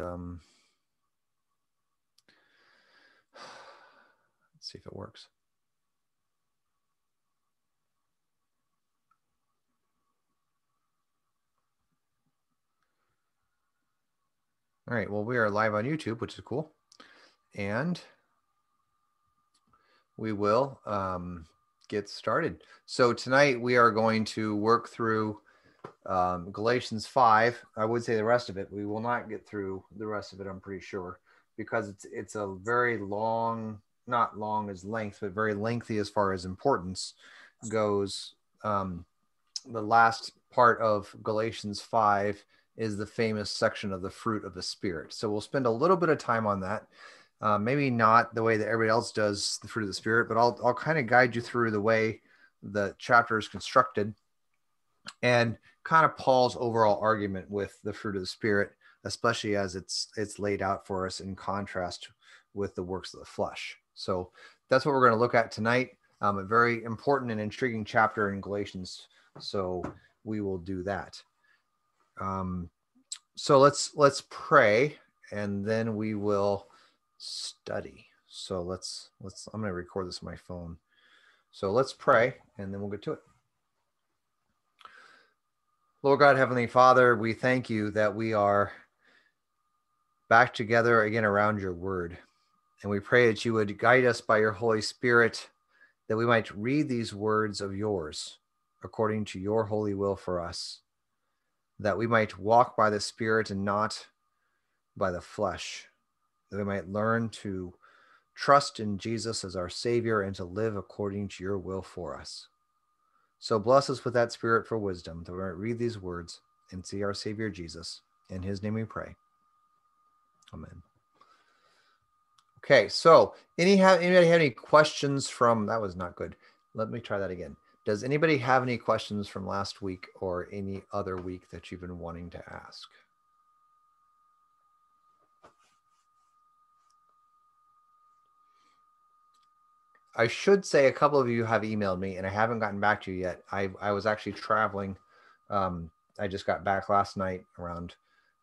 um, let's see if it works. All right, well, we are live on YouTube, which is cool. And we will um, get started. So tonight we are going to work through um, Galatians 5. I would say the rest of it. We will not get through the rest of it, I'm pretty sure, because it's it's a very long, not long as length, but very lengthy as far as importance goes. Um, the last part of Galatians 5 is the famous section of the fruit of the spirit. So we'll spend a little bit of time on that. Uh, maybe not the way that everybody else does the fruit of the spirit, but I'll I'll kind of guide you through the way the chapter is constructed and kind of Paul's overall argument with the fruit of the spirit, especially as it's it's laid out for us in contrast with the works of the flesh. So that's what we're going to look at tonight. Um, a very important and intriguing chapter in Galatians. So we will do that. Um, so let's let's pray and then we will study. So let's let's I'm going to record this on my phone. So let's pray and then we'll get to it. Lord God, Heavenly Father, we thank you that we are back together again around your word. And we pray that you would guide us by your Holy Spirit, that we might read these words of yours according to your holy will for us that we might walk by the Spirit and not by the flesh, that we might learn to trust in Jesus as our Savior and to live according to your will for us. So bless us with that Spirit for wisdom, that we might read these words and see our Savior Jesus. In his name we pray. Amen. Okay, so any have anybody have any questions from that was not good. Let me try that again. Does anybody have any questions from last week or any other week that you've been wanting to ask? I should say a couple of you have emailed me and I haven't gotten back to you yet. I, I was actually traveling. Um, I just got back last night around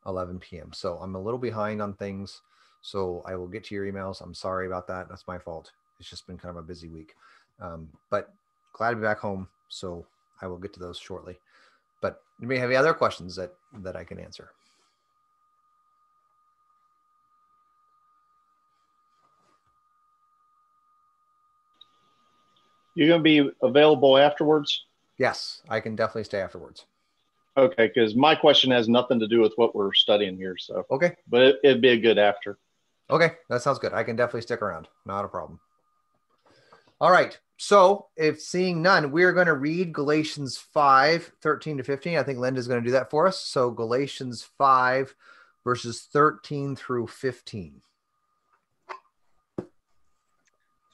11 p.m. So I'm a little behind on things. So I will get to your emails. I'm sorry about that. That's my fault. It's just been kind of a busy week. Um, but glad to be back home. So I will get to those shortly. But you may have any other questions that that I can answer. You're going to be available afterwards? Yes, I can definitely stay afterwards. Okay, because my question has nothing to do with what we're studying here. So okay, but it, it'd be a good after. Okay, that sounds good. I can definitely stick around. Not a problem. All right. So, if seeing none, we're going to read Galatians 5 13 to 15. I think Linda's going to do that for us. So, Galatians 5, verses 13 through 15.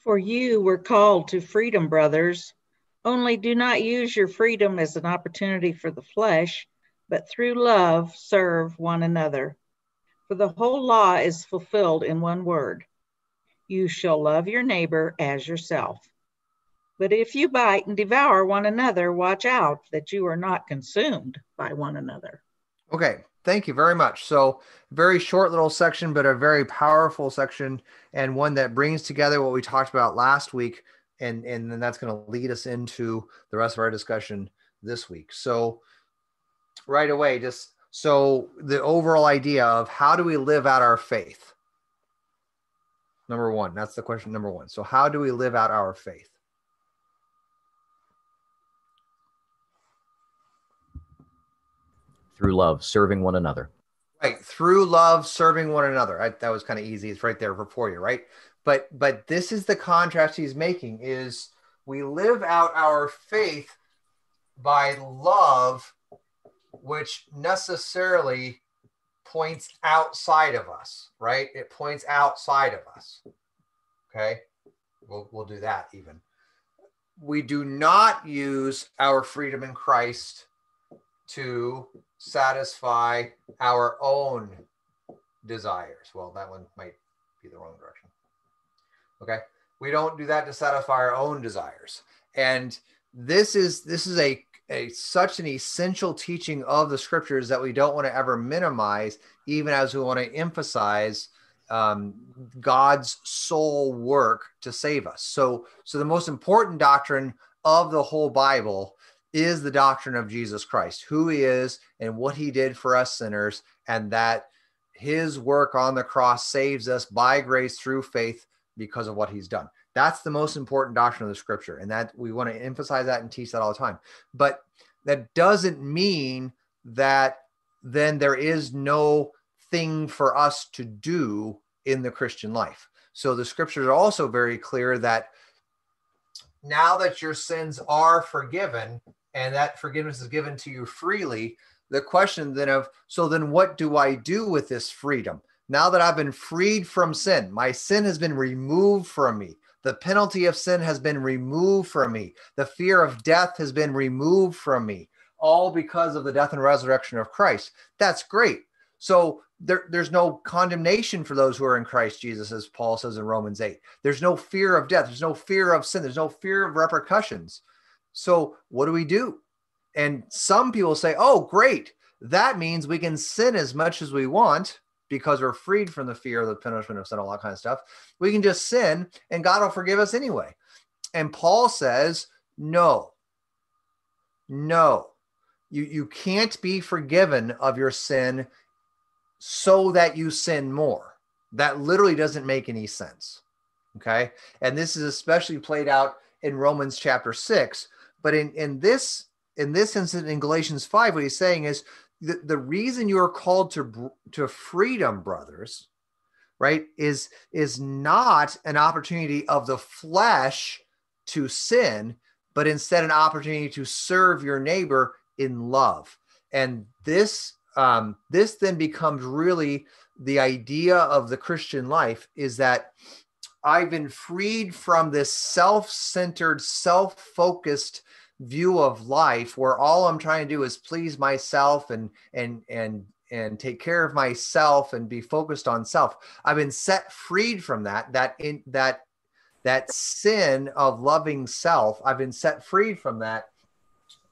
For you were called to freedom, brothers. Only do not use your freedom as an opportunity for the flesh, but through love serve one another. For the whole law is fulfilled in one word you shall love your neighbor as yourself. But if you bite and devour one another, watch out that you are not consumed by one another. Okay, thank you very much. So, very short little section, but a very powerful section, and one that brings together what we talked about last week, and and then that's going to lead us into the rest of our discussion this week. So, right away, just so the overall idea of how do we live out our faith? Number one, that's the question number one. So, how do we live out our faith? Through love, serving one another. Right, through love, serving one another. I, that was kind of easy. It's right there for you, right? But but this is the contrast he's making: is we live out our faith by love, which necessarily points outside of us, right? It points outside of us. Okay, we'll we'll do that even. We do not use our freedom in Christ to satisfy our own desires. Well, that one might be the wrong direction. Okay. We don't do that to satisfy our own desires. And this is this is a, a such an essential teaching of the scriptures that we don't want to ever minimize, even as we want to emphasize um, God's sole work to save us. So, so the most important doctrine of the whole Bible is the doctrine of Jesus Christ, who he is and what he did for us sinners, and that his work on the cross saves us by grace through faith because of what he's done. That's the most important doctrine of the scripture. And that we want to emphasize that and teach that all the time. But that doesn't mean that then there is no thing for us to do in the Christian life. So the scriptures are also very clear that now that your sins are forgiven and that forgiveness is given to you freely, the question then of so then what do I do with this freedom? Now that I've been freed from sin, my sin has been removed from me. The penalty of sin has been removed from me. The fear of death has been removed from me, all because of the death and resurrection of Christ. That's great. So there, there's no condemnation for those who are in Christ Jesus, as Paul says in Romans 8. There's no fear of death. There's no fear of sin. There's no fear of repercussions. So what do we do? And some people say, oh, great. That means we can sin as much as we want because we're freed from the fear of the punishment of sin, all that kind of stuff. We can just sin and God will forgive us anyway. And Paul says, no, no, you, you can't be forgiven of your sin so that you sin more. That literally doesn't make any sense. Okay. And this is especially played out in Romans chapter six. But in, in this in this incident in Galatians 5, what he's saying is the, the reason you are called to to freedom, brothers, right, is is not an opportunity of the flesh to sin, but instead an opportunity to serve your neighbor in love. And this um, this then becomes really the idea of the Christian life is that I've been freed from this self centered, self focused view of life where all I'm trying to do is please myself and, and, and, and take care of myself and be focused on self. I've been set freed from that, that in that, that sin of loving self. I've been set freed from that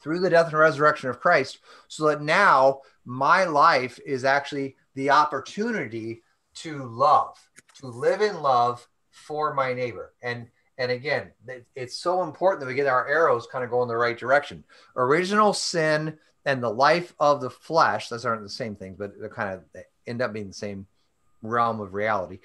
through the death and resurrection of Christ so that now my life is actually the opportunity to love, to live in love for my neighbor. And and again, it's so important that we get our arrows kind of going the right direction. Original sin and the life of the flesh, those aren't the same things, but they're kind of they end up being the same realm of reality.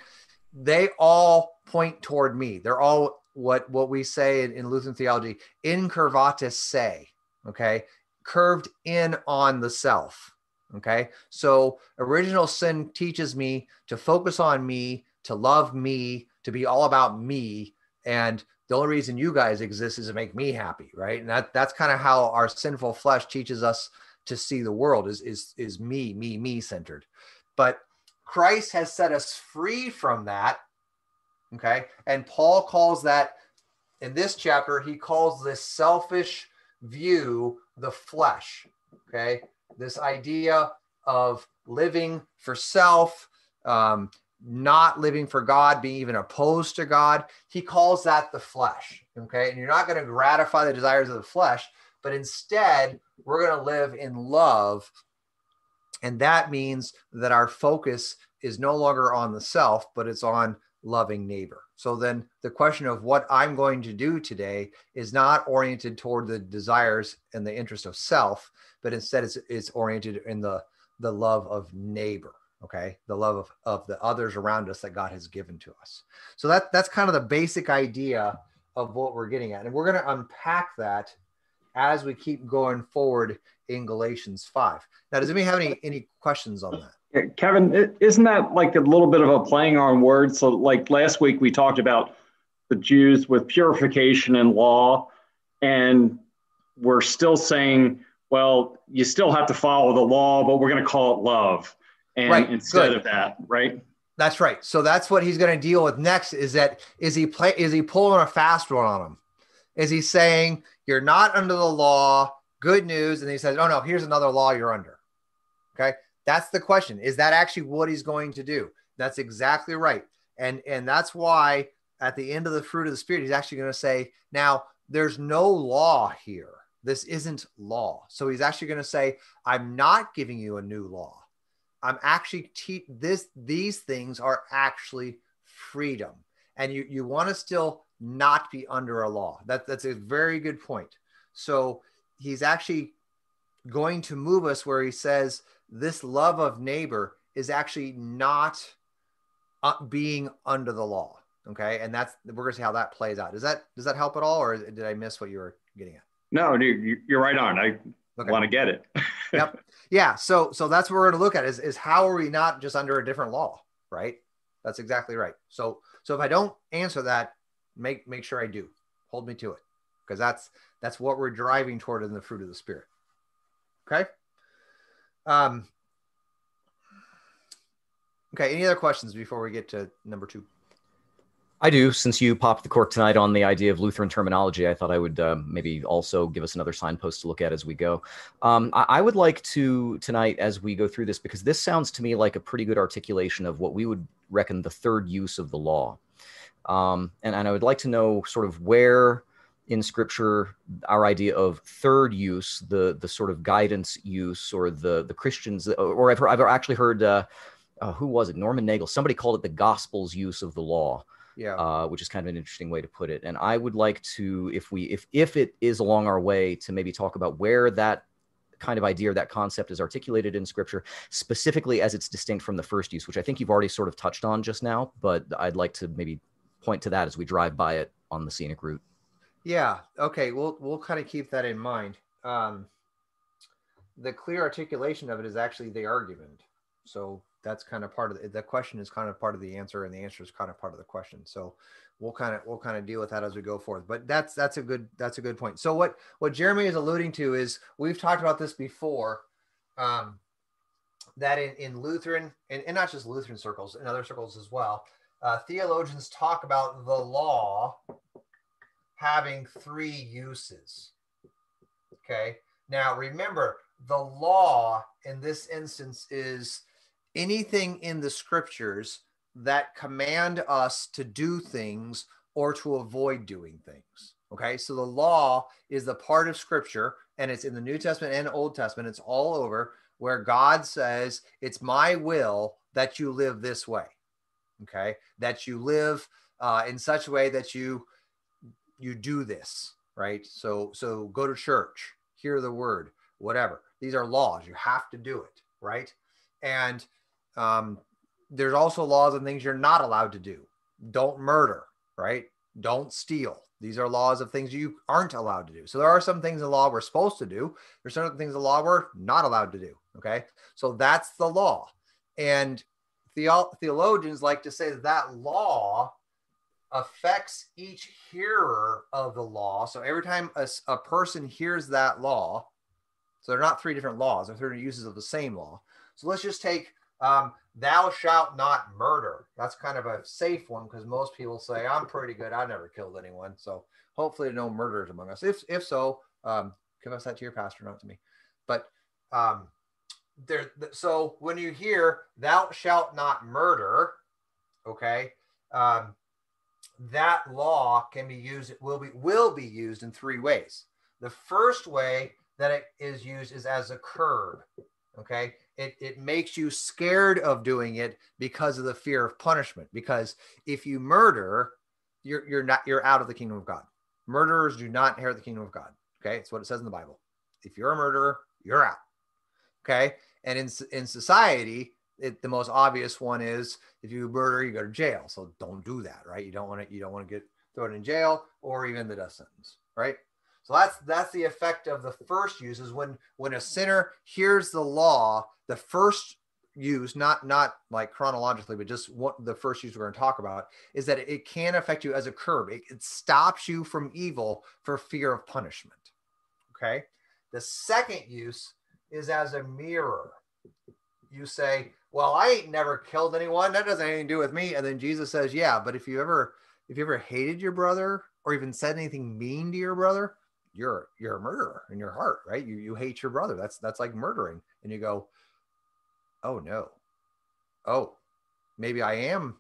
They all point toward me. They're all what what we say in, in Lutheran theology, incurvatus se, okay? Curved in on the self. Okay. So original sin teaches me to focus on me, to love me, to be all about me. And the only reason you guys exist is to make me happy. Right. And that, that's kind of how our sinful flesh teaches us to see the world is, is, is me, me, me centered. But Christ has set us free from that. Okay. And Paul calls that in this chapter, he calls this selfish view the flesh. Okay this idea of living for self, um, not living for God, being even opposed to God. He calls that the flesh. Okay. And you're not going to gratify the desires of the flesh, but instead, we're going to live in love. And that means that our focus is no longer on the self, but it's on loving neighbor. So then the question of what I'm going to do today is not oriented toward the desires and the interest of self, but instead it's, it's oriented in the, the love of neighbor. Okay. The love of, of the others around us that God has given to us. So that, that's kind of the basic idea of what we're getting at. And we're going to unpack that as we keep going forward in Galatians 5. Now, does anybody have any, any questions on that? Kevin, isn't that like a little bit of a playing on words? So, like last week, we talked about the Jews with purification and law, and we're still saying, well, you still have to follow the law, but we're going to call it love, and right. instead Good. of that, right? That's right. So that's what he's going to deal with next. Is that is he play? Is he pulling a fast one on him? Is he saying you're not under the law? Good news, and he says, oh no, here's another law you're under. Okay that's the question. Is that actually what he's going to do? That's exactly right. And and that's why at the end of the fruit of the spirit, he's actually going to say, now there's no law here. This isn't law. So he's actually going to say, I'm not giving you a new law. I'm actually te- this these things are actually freedom. And you you want to still not be under a law. That that's a very good point. So he's actually going to move us where he says this love of neighbor is actually not uh, being under the law. Okay, and that's we're gonna see how that plays out. Does that does that help at all, or did I miss what you were getting at? No, dude, you're right on. I okay. want to get it. yep. Yeah. So so that's what we're gonna look at is is how are we not just under a different law, right? That's exactly right. So so if I don't answer that, make make sure I do. Hold me to it, because that's that's what we're driving toward in the fruit of the spirit. Okay. Um. Okay. Any other questions before we get to number two? I do. Since you popped the cork tonight on the idea of Lutheran terminology, I thought I would uh, maybe also give us another signpost to look at as we go. Um, I, I, would like to tonight, as we go through this, because this sounds to me like a pretty good articulation of what we would reckon the third use of the law. Um, and, and I would like to know sort of where in Scripture our idea of third use, the the sort of guidance use, or the the Christians, or I've, heard, I've actually heard. Uh, uh, who was it? Norman Nagel. Somebody called it the gospel's use of the law yeah. uh, which is kind of an interesting way to put it. And i would like to if we if if it is along our way to maybe talk about where that kind of idea or that concept is articulated in scripture specifically as it's distinct from the first use which i think you've already sort of touched on just now but i'd like to maybe point to that as we drive by it on the scenic route. Yeah. Okay. We'll we'll kind of keep that in mind. Um the clear articulation of it is actually the argument. So that's kind of part of the, the question is kind of part of the answer and the answer is kind of part of the question. So we'll kind of we'll kind of deal with that as we go forth. But that's that's a good that's a good point. So what what jeremy is alluding to is we've talked about this before um, that in, in lutheran and, and not just lutheran circles in other circles as well uh, theologians talk about the law having three uses. Okay? Now remember the law in this instance is anything in the scriptures that command us to do things or to avoid doing things. Okay, so the law is the part of scripture, and it's in the New Testament and Old Testament, it's all over where God says, It's my will that you live this way. Okay, that you live uh, in such a way that you you do this right so so go to church hear the word whatever these are laws you have to do it right and um, there's also laws and things you're not allowed to do. Don't murder, right? Don't steal. These are laws of things you aren't allowed to do. So there are some things in law we're supposed to do. There's certain things in the law we're not allowed to do. Okay. So that's the law. And theo- theologians like to say that that law affects each hearer of the law. So every time a, a person hears that law, so they're not three different laws, they're three uses of the same law. So let's just take um, thou shalt not murder. That's kind of a safe one because most people say I'm pretty good. I've never killed anyone. So hopefully no murders among us. If if so, um, confess that to your pastor, not to me. But um, there. So when you hear thou shalt not murder, okay, um, that law can be used. It will be will be used in three ways. The first way that it is used is as a curb. Okay, it, it makes you scared of doing it because of the fear of punishment. Because if you murder, you're you're not you're out of the kingdom of God. Murderers do not inherit the kingdom of God. Okay, it's what it says in the Bible. If you're a murderer, you're out. Okay, and in in society, it, the most obvious one is if you murder, you go to jail. So don't do that, right? You don't want to you don't want to get thrown in jail or even the death sentence, right? So that's that's the effect of the first use is when when a sinner hears the law, the first use, not not like chronologically, but just what the first use we're going to talk about is that it can affect you as a curb. It, it stops you from evil for fear of punishment. Okay. The second use is as a mirror. You say, "Well, I ain't never killed anyone. That doesn't have anything to do with me." And then Jesus says, "Yeah, but if you ever if you ever hated your brother or even said anything mean to your brother, you're you're a murderer in your heart, right? You you hate your brother. That's that's like murdering." And you go, oh no, oh, maybe I am,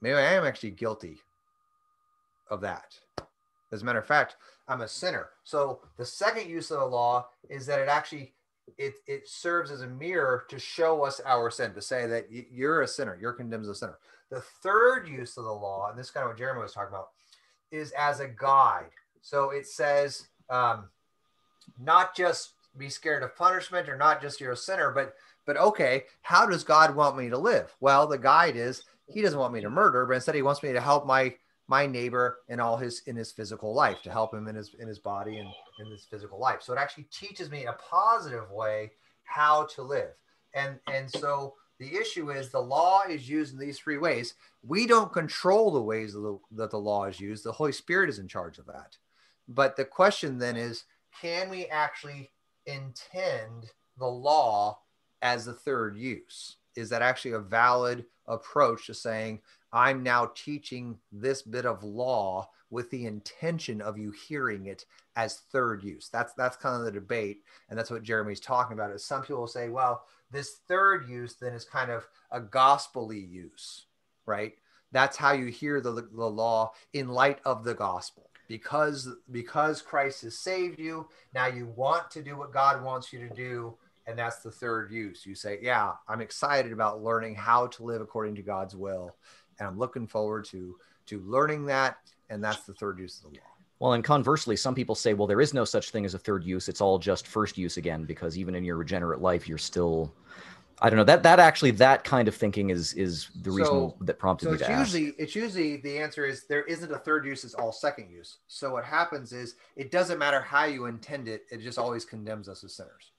maybe I am actually guilty of that. As a matter of fact, I'm a sinner. So the second use of the law is that it actually it it serves as a mirror to show us our sin, to say that you're a sinner, you're condemned as a sinner. The third use of the law, and this is kind of what Jeremy was talking about, is as a guide. So it says um, not just be scared of punishment or not just you're a sinner, but but okay, how does God want me to live? Well, the guide is he doesn't want me to murder, but instead he wants me to help my my neighbor in all his in his physical life to help him in his in his body and in his physical life. So it actually teaches me in a positive way how to live. And and so the issue is the law is used in these three ways. We don't control the ways the, that the law is used. The holy spirit is in charge of that but the question then is can we actually intend the law as the third use is that actually a valid approach to saying I'm now teaching this bit of law with the intention of you hearing it as third use. That's that's kind of the debate, and that's what Jeremy's talking about. Is some people say, well, this third use then is kind of a gospelly use, right? That's how you hear the, the law in light of the gospel. Because because Christ has saved you, now you want to do what God wants you to do, and that's the third use. You say, yeah, I'm excited about learning how to live according to God's will and I'm looking forward to to learning that. And that's the third use of the law. Well, and conversely, some people say, well, there is no such thing as a third use. It's all just first use again, because even in your regenerate life, you're still, I don't know. That that actually that kind of thinking is is the reason so, that prompted so me it's to usually, ask. It's usually the answer is there isn't a third use. It's all second use. So what happens is it doesn't matter how you intend it. It just always condemns us as sinners,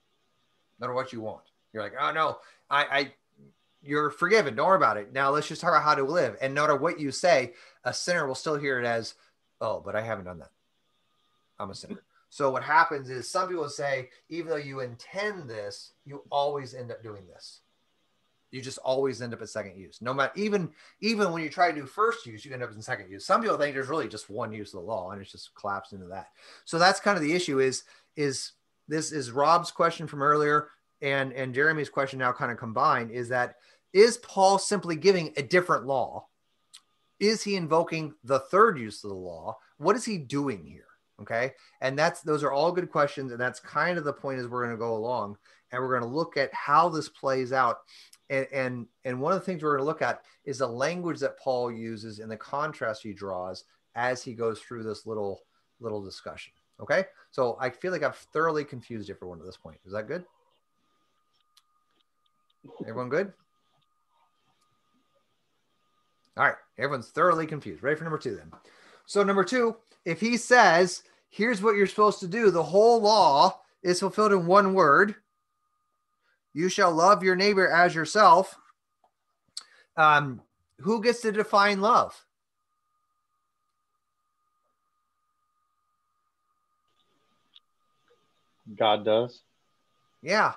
no matter what you want. You're like, oh no, I, I you're forgiven. Don't worry about it. Now let's just talk about how to live. And no matter what you say, a sinner will still hear it as, oh, but I haven't done that. I'm a sinner. So what happens is some people say, even though you intend this, you always end up doing this. You just always end up at second use. No matter even even when you try to do first use, you end up in second use. Some people think there's really just one use of the law, and it's just collapsed into that. So that's kind of the issue. Is is this is Rob's question from earlier and and Jeremy's question now kind of combined is that is Paul simply giving a different law? Is he invoking the third use of the law? What is he doing here? Okay. And that's those are all good questions. And that's kind of the point as we're going to go along. And we're going to look at how this plays out. And, and and one of the things we're going to look at is the language that Paul uses and the contrast he draws as he goes through this little little discussion. Okay. So I feel like I've thoroughly confused everyone at this point. Is that good? Everyone good? All right, everyone's thoroughly confused. Ready for number two then? So, number two, if he says, here's what you're supposed to do, the whole law is fulfilled in one word you shall love your neighbor as yourself. Um, who gets to define love? God does. Yeah.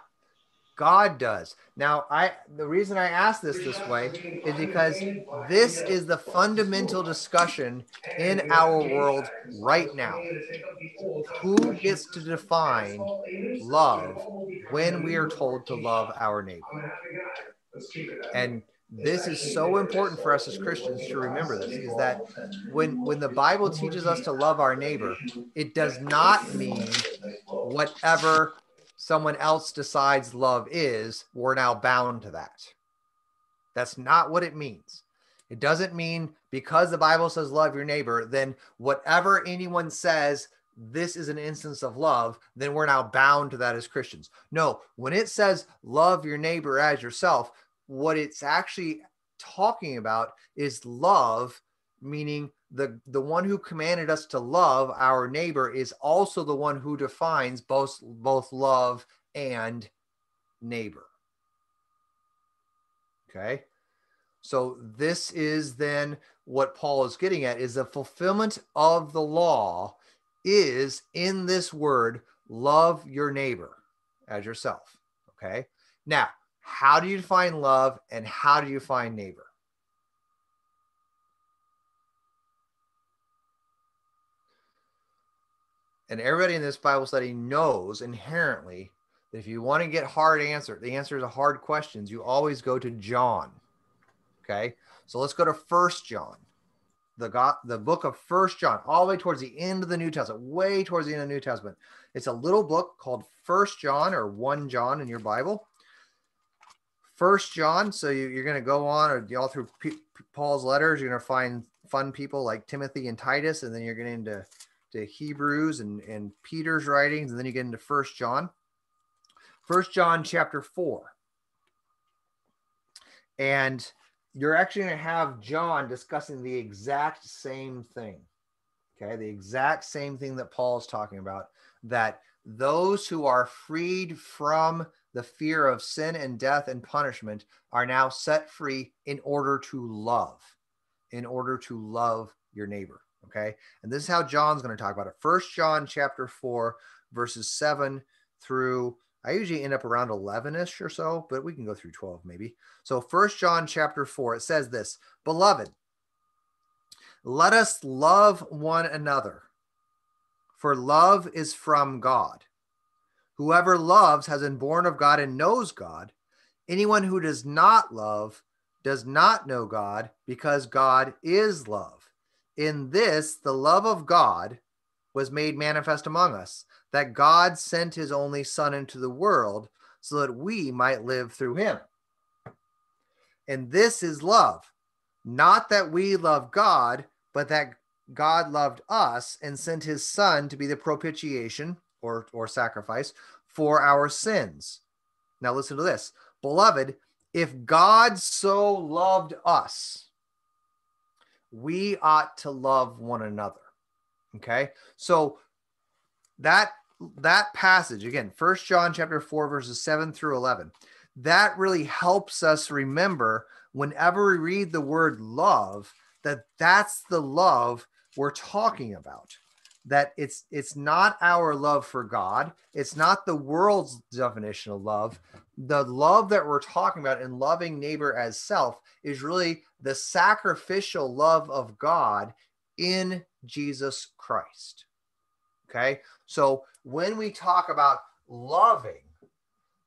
God does. Now, I the reason I ask this this way is because this is the fundamental discussion in our world right now. Who gets to define love when we are told to love our neighbor? And this is so important for us as Christians to remember this is that when when the Bible teaches us to love our neighbor, it does not mean whatever someone else decides love is, we're now bound to that. That's not what it means. It doesn't mean because the Bible says love your neighbor, then whatever anyone says, this is an instance of love, then we're now bound to that as Christians. No, when it says love your neighbor as yourself, what it's actually talking about is love, meaning the the one who commanded us to love our neighbor is also the one who defines both both love and neighbor. Okay? So this is then what paul is getting at is the fulfillment of the law is in this word love your neighbor as yourself. Okay? Now how do you define love and how do you find neighbor And everybody in this Bible study knows inherently that if you want to get hard answer, the answers to hard questions, you always go to John. Okay. So let's go to First John. the God, the book of First John, all the way towards the end of the New Testament, way towards the end of the New Testament. It's a little book called First John or One John in your Bible. First John. So you, are going to go on or all through P- Paul's letters. You're going to find fun people like Timothy and Titus, and then you're getting into to Hebrews and, and Peter's writings, and then you get into First John. First John chapter four. And you're actually going to have John discussing the exact same thing. Okay, the exact same thing that Paul is talking about that those who are freed from the fear of sin and death and punishment are now set free in order to love, in order to love your neighbor. Okay, and this is how John's going to talk about it. First John chapter 4, verses 7 through I usually end up around 11ish or so, but we can go through 12 maybe. So First John chapter 4, it says this, "Beloved, let us love one another, for love is from God. Whoever loves has been born of God and knows God. Anyone who does not love does not know God, because God is love. In this, the love of God was made manifest among us, that God sent his only Son into the world so that we might live through him. And this is love, not that we love God, but that God loved us and sent his Son to be the propitiation or, or sacrifice for our sins. Now, listen to this Beloved, if God so loved us, we ought to love one another. Okay. So that that passage again first john chapter 4 verses 7 through 11 that really helps us remember whenever we read the word love that that's the love we're talking about that it's it's not our love for god it's not the world's definition of love the love that we're talking about in loving neighbor as self is really the sacrificial love of god in jesus christ okay so when we talk about loving,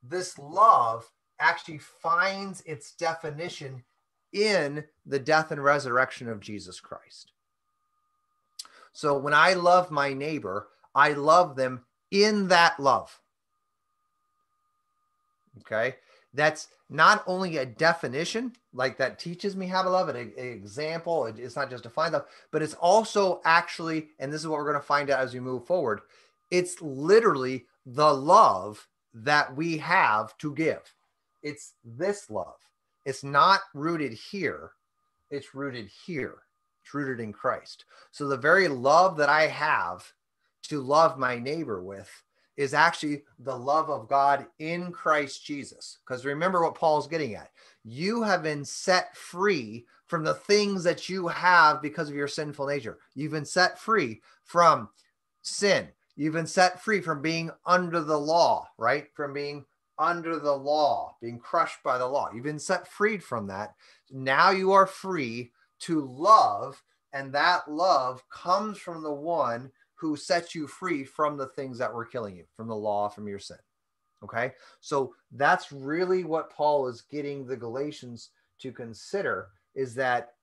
this love actually finds its definition in the death and resurrection of Jesus Christ. So when I love my neighbor, I love them in that love. Okay. That's not only a definition, like that teaches me how to love it, an example. It's not just define love, but it's also actually, and this is what we're going to find out as we move forward it's literally the love that we have to give. It's this love. It's not rooted here, it's rooted here. It's rooted in Christ. So the very love that I have to love my neighbor with is actually the love of God in Christ Jesus. Because remember what Paul's getting at. You have been set free from the things that you have because of your sinful nature. You've been set free from sin, You've been set free from being under the law, right? From being under the law, being crushed by the law. You've been set freed from that. Now you are free to love, and that love comes from the one who sets you free from the things that were killing you, from the law, from your sin. Okay. So that's really what Paul is getting the Galatians to consider is that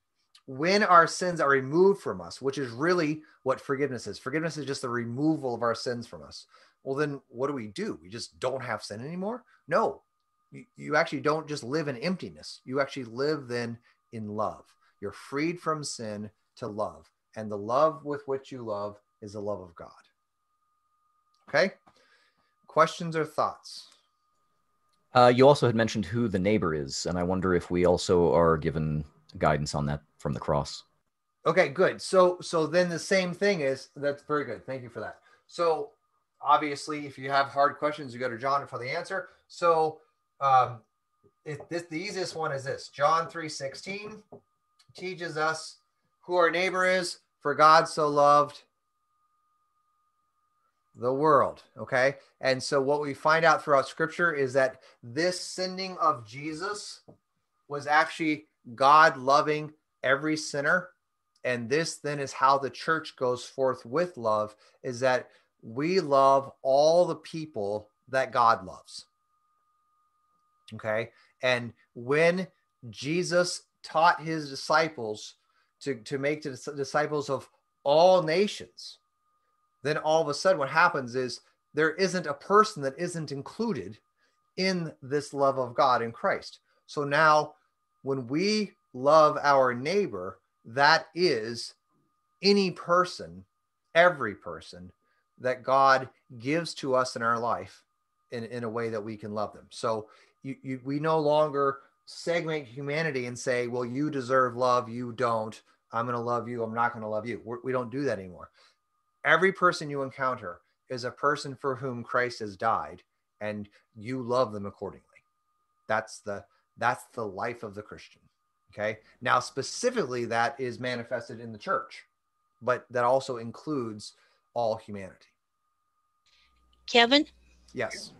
when our sins are removed from us, which is really what forgiveness is. Forgiveness is just the removal of our sins from us. Well, then what do we do? We just don't have sin anymore? No, you, actually don't just live in emptiness. You actually live then in love. You're freed from sin to love. And the love with which you love is the love of God. Okay? Questions or thoughts? Uh, you also had mentioned who the neighbor is, and I wonder if we also are given guidance on that from the cross. Okay, good. So so then the same thing is that's very good. Thank you for that. So obviously, if you have hard questions, you go to John for the answer. So um, it, this the easiest one is this: John three sixteen teaches us who our neighbor is. For God so loved the world. Okay, and so what we find out throughout Scripture is that this sending of Jesus was actually God loving every sinner. And this then is how the church goes forth with love is that we love all the people that God loves. Okay. And when Jesus taught his disciples to, to make dis- disciples of all nations, then all of a sudden what happens is there isn't a person that isn't included in this love of God in Christ. So now when we love our neighbor, that is any person, every person that God gives to us in our life in, in a way that we can love them. So you, you, we no longer segment humanity and say, well, you deserve love, you don't. I'm going to love you. I'm not going to love you. We're, we do not do that anymore. Every person you encounter is a person for whom Christ has died, and you love them accordingly. That's the that's the life of the Christian. Okay. Now, specifically, that is manifested in the church, but that also includes all humanity. Kevin? Yes.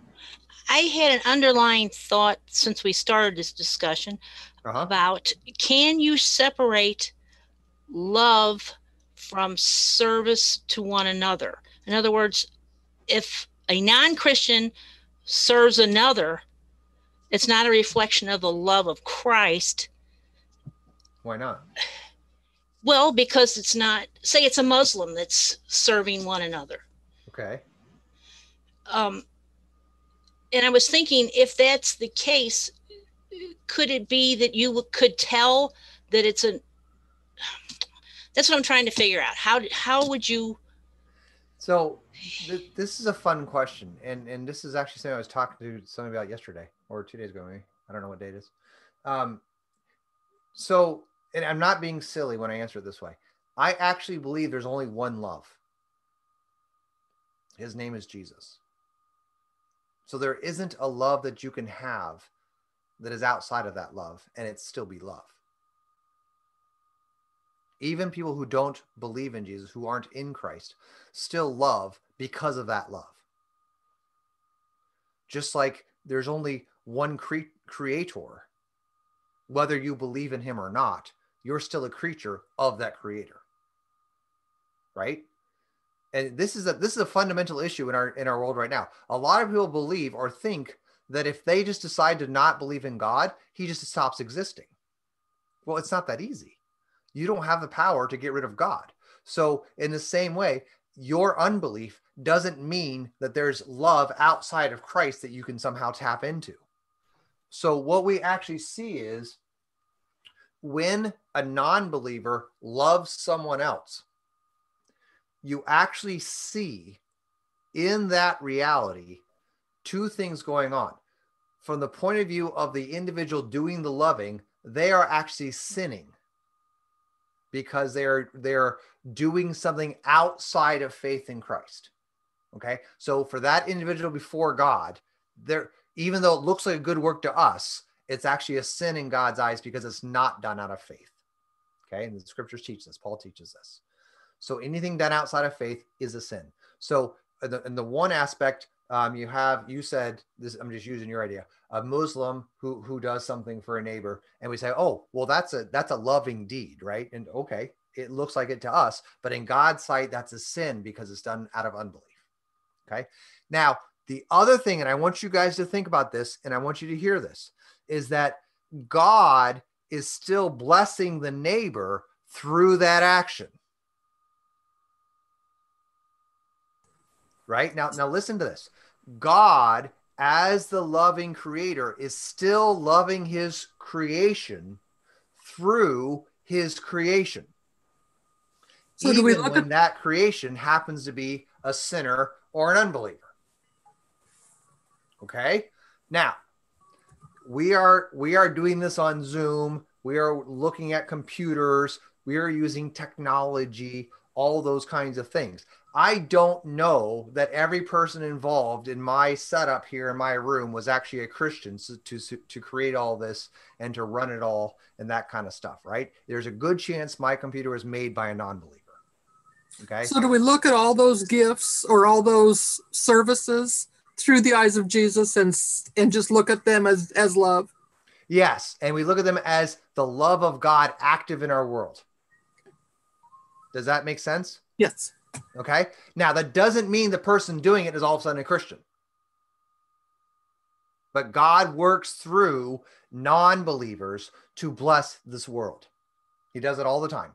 I had an underlying thought since we started this discussion Uh-huh. about can you separate love from service to one another? In other words, if a non Christian serves another, it's not a reflection of the love of Christ. Why not? Well, because it's not, say it's a Muslim that's serving one another. Okay. um, and I was thinking if that's the case, could it be that you could tell that it's a? That's what I'm trying to figure out. How how would you? So th- this is a fun question, and and this is actually something I was talking to somebody about yesterday or two days ago. Maybe I don't know what date it is. Um, so, and I'm not being silly when I answer it this way. I actually believe there's only one love. His name is Jesus. So there isn't a love that you can have that is outside of that love, and it still be love. Even people who don't believe in Jesus, who aren't in Christ, still love because of that love. Just like there's only one cre- creator, whether you believe in him or not, you're still a creature of that creator. Right? And this is a this is a fundamental issue in our in our world right now. A lot of people believe or think that if they just decide to not believe in God, he just stops existing. Well, it's not that easy. You don't have the power to get rid of God. So, in the same way, your unbelief doesn't mean that there's love outside of Christ that you can somehow tap into. So, what we actually see is when a non believer loves someone else, you actually see in that reality two things going on. From the point of view of the individual doing the loving, they are actually sinning because they're they're doing something outside of faith in Christ. Okay? So for that individual before God, there even though it looks like a good work to us, it's actually a sin in God's eyes because it's not done out of faith. Okay? And the scriptures teach this. Paul teaches this. So anything done outside of faith is a sin. So in the, in the one aspect, um, you have you said this. I'm just using your idea. A Muslim who who does something for a neighbor, and we say, oh, well, that's a that's a loving deed, right? And okay, it looks like it to us, but in God's sight, that's a sin because it's done out of unbelief. Okay. Now the other thing, and I want you guys to think about this, and I want you to hear this, is that God is still blessing the neighbor through that action. Right? Now now listen to this. God as the loving creator is still loving his creation through his creation. So even do we look when at that creation happens to be a sinner or an unbeliever. Okay? Now we are we are doing this on zoom. We are looking at computers. We are using technology all those kinds of things I don't know that every person involved in my setup here in my room was actually a Christian to, to, to create all this and to run it all and that kind of stuff, right? There's a good chance my computer was made by a non believer. Okay. so do we look at all those gifts or all those services through the eyes of Jesus and and just look at them as as love? Yes. And we look at them as the love of God active in our world. Does that make sense? Yes. Okay. Now, that doesn't mean the person doing it is all of a sudden a Christian. But God works through non believers to bless this world. He does it all the time.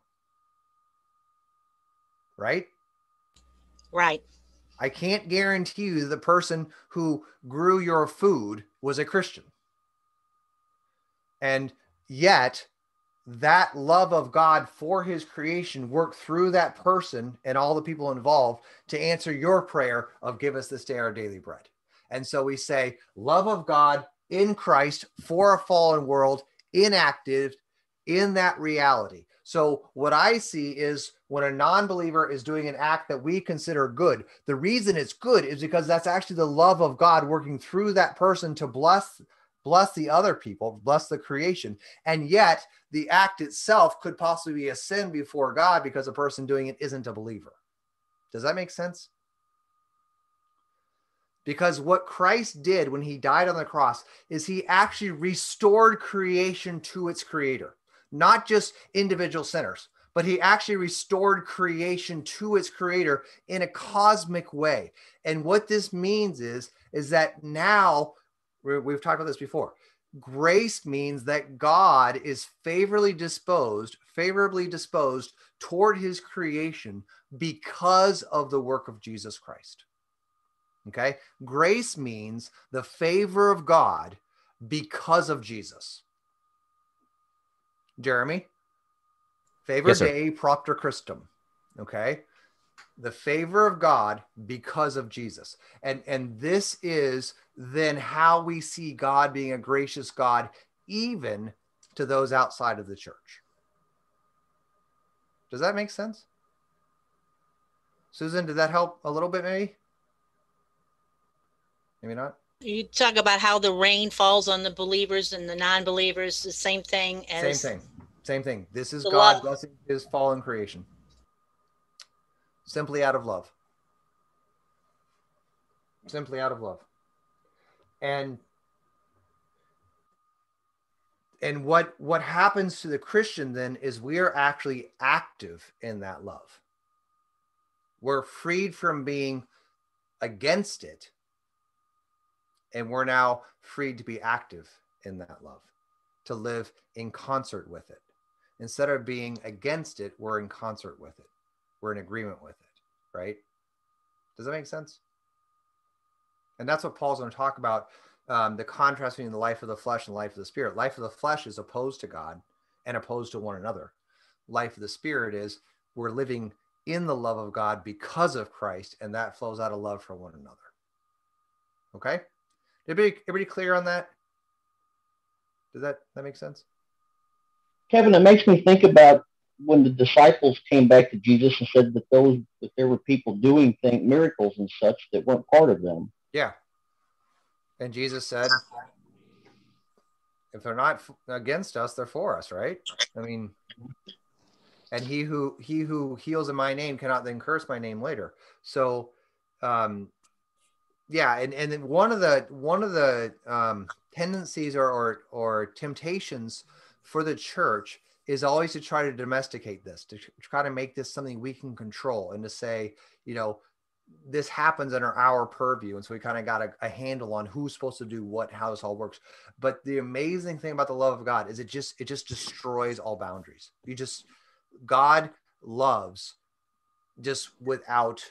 right? Right. I can't guarantee you the person who grew your food was a Christian. And yet, that love of God for his creation work through that person and all the people involved to answer your prayer of give us this day our daily bread. And so we say, love of God in Christ for a fallen world, inactive in that reality. So, what I see is when a non believer is doing an act that we consider good, the reason it's good is because that's actually the love of God working through that person to bless bless the other people, bless the creation. And yet, the act itself could possibly be a sin before God because the person doing it isn't a believer. Does that make sense? Because what Christ did when he died on the cross is he actually restored creation to its creator, not just individual sinners, but he actually restored creation to its creator in a cosmic way. And what this means is is that now we've talked about this before. Grace means that God is favorably disposed, favorably disposed toward his creation because of the work of Jesus Christ. Okay? Grace means the favor of God because of Jesus. Jeremy? Favor yes, Dei propter Christum. Okay? The favor of God because of Jesus. And and this is then how we see God being a gracious God even to those outside of the church. Does that make sense? Susan, did that help a little bit maybe? Maybe not. You talk about how the rain falls on the believers and the non-believers, the same thing as same thing. Same thing. This is God love. blessing his fallen creation. Simply out of love. Simply out of love. And and what what happens to the Christian then is we are actually active in that love. We're freed from being against it and we're now freed to be active in that love, to live in concert with it. Instead of being against it, we're in concert with it. We're in agreement with it, right? Does that make sense? And that's what Paul's going to talk about um, the contrast between the life of the flesh and life of the spirit. Life of the flesh is opposed to God and opposed to one another. Life of the spirit is we're living in the love of God because of Christ, and that flows out of love for one another. Okay? Everybody, everybody clear on that? Does that that make sense? Kevin, it makes me think about when the disciples came back to Jesus and said that those that there were people doing things, miracles and such that weren't part of them. Yeah. And Jesus said, if they're not against us, they're for us, right? I mean, and he who he who heals in my name cannot then curse my name later. So um yeah and and then one of the one of the um, tendencies or, or or temptations for the church is always to try to domesticate this to try to make this something we can control and to say you know this happens under our purview. And so we kind of got a, a, handle on who's supposed to do what how this all works. But the amazing thing about the love of god is it just it just destroys all boundaries. You just god loves just without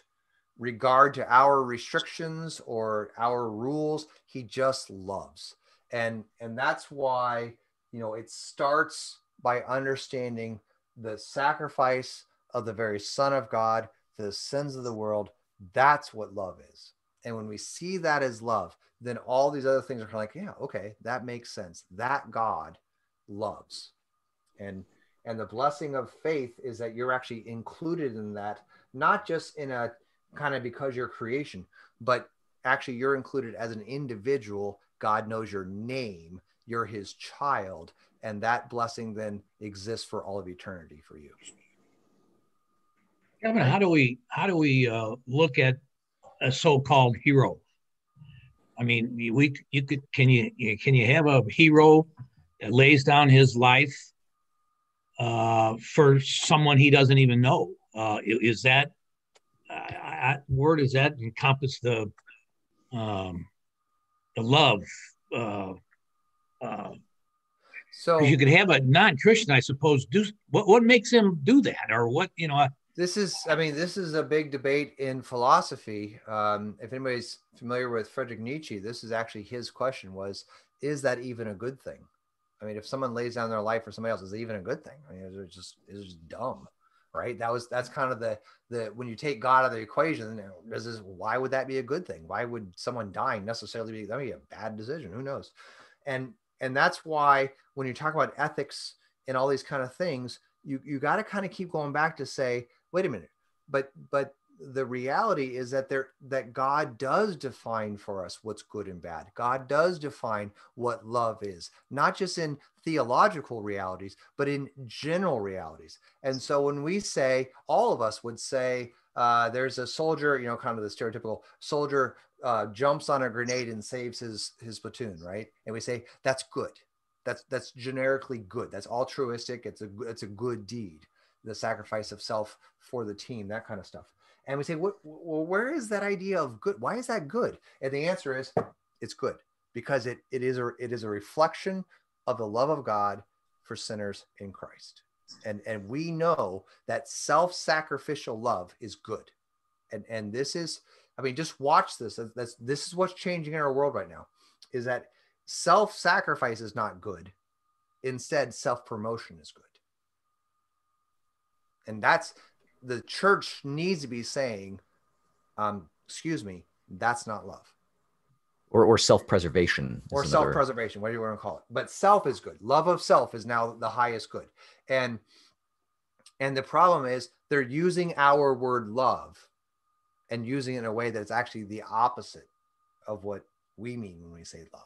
regard to our restrictions or our rules. He just loves. And and that's why you know it starts by understanding the sacrifice of the very son of god for the sins of the world. That's what love is. And when we see that as love then all these other things are kind of like yeah okay that makes sense. That god loves. And and the blessing of faith is that you're actually included in that not just in a kind of because you're creation, but actually you're included as an individual. God knows your name, you're his child, and that blessing then exists for all of eternity for you. Kevin, how do we how do we uh, look at a so-called hero? I mean, we you could can you can you have a hero that lays down his life uh, for someone he doesn't even know? Uh, is that I, where does that encompass the um, the love? Uh, uh, so you could have a non-Christian, I suppose. Do what? What makes him do that, or what? You know, this is i mean this is a big debate in philosophy um, if anybody's familiar with friedrich nietzsche this is actually his question was is that even a good thing i mean if someone lays down their life for somebody else is it even a good thing i mean it's just it's just dumb right that was that's kind of the the when you take god out of the equation this why would that be a good thing why would someone dying necessarily be that be a bad decision who knows and and that's why when you talk about ethics and all these kind of things you you got to kind of keep going back to say wait a minute but but the reality is that there that god does define for us what's good and bad. God does define what love is not just in theological realities but in general realities. And so when we say all of us would say uh, there's a soldier you know kind of the stereotypical soldier uh, jumps on a grenade and saves his his platoon right and we say that's good that's that's generically good that's altruistic it's a it's a good deed the sacrifice of self for the team, that kind of stuff. And we say, what well, where is that idea of good? Why is that good? And the answer is, it's good because it, it is a it is a reflection of the love of God for sinners in Christ. And and we know that self-sacrificial love is good. And and this is, I mean, just watch this. That's this is what's changing in our world right now, is that self-sacrifice is not good. Instead, self-promotion is good. And that's the church needs to be saying um excuse me that's not love. Or, or self-preservation or self-preservation whatever you want to call it. But self is good. Love of self is now the highest good. And and the problem is they're using our word love and using it in a way that's actually the opposite of what we mean when we say love.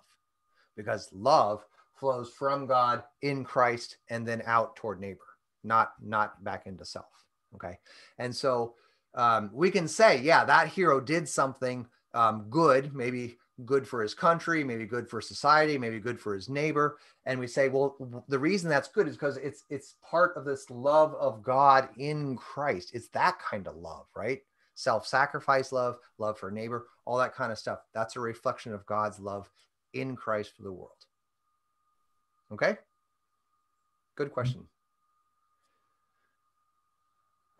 Because love flows from god in christ and then out toward neighbor not not back into self okay? And so um, we can say yeah that hero did something um, good maybe good for his country maybe good for society maybe good for his neighbor. And we say well the reason that's good is because it's it's part of this love of god in christ. It's that kind of love right self-sacrifice love love for a neighbor all that kind of stuff that's a reflection of god's love in christ for the world okay good mm-hmm. question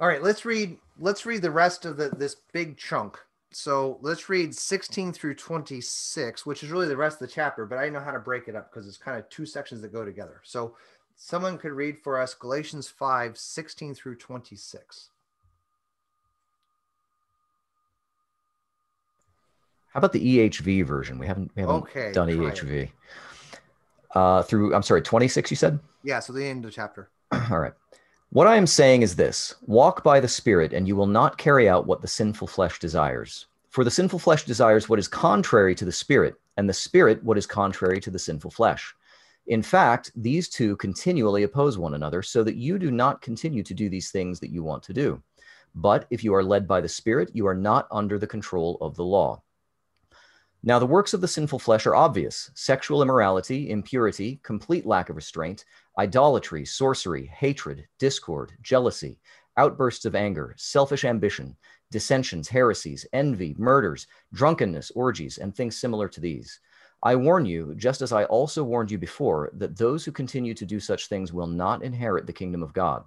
all right, let's read let's read the rest of the, this big chunk. So let's read 16 through 26, which is really the rest of the chapter, but I know how to break it up because it's kind of two sections that go together. So someone could read for us Galatians 5, 16 through 26. How about the EHV version? We haven't, we haven't okay, done EHV. Uh, through, I'm sorry, 26, you said? Yeah, so the end of the chapter. All right. What I am saying is this walk by the Spirit, and you will not carry out what the sinful flesh desires. For the sinful flesh desires what is contrary to the Spirit, and the Spirit what is contrary to the sinful flesh. In fact, these two continually oppose one another, so that you do not continue to do these things that you want to do. But if you are led by the Spirit, you are not under the control of the law. Now, the works of the sinful flesh are obvious sexual immorality, impurity, complete lack of restraint, idolatry, sorcery, hatred, discord, jealousy, outbursts of anger, selfish ambition, dissensions, heresies, envy, murders, drunkenness, orgies, and things similar to these. I warn you, just as I also warned you before, that those who continue to do such things will not inherit the kingdom of God.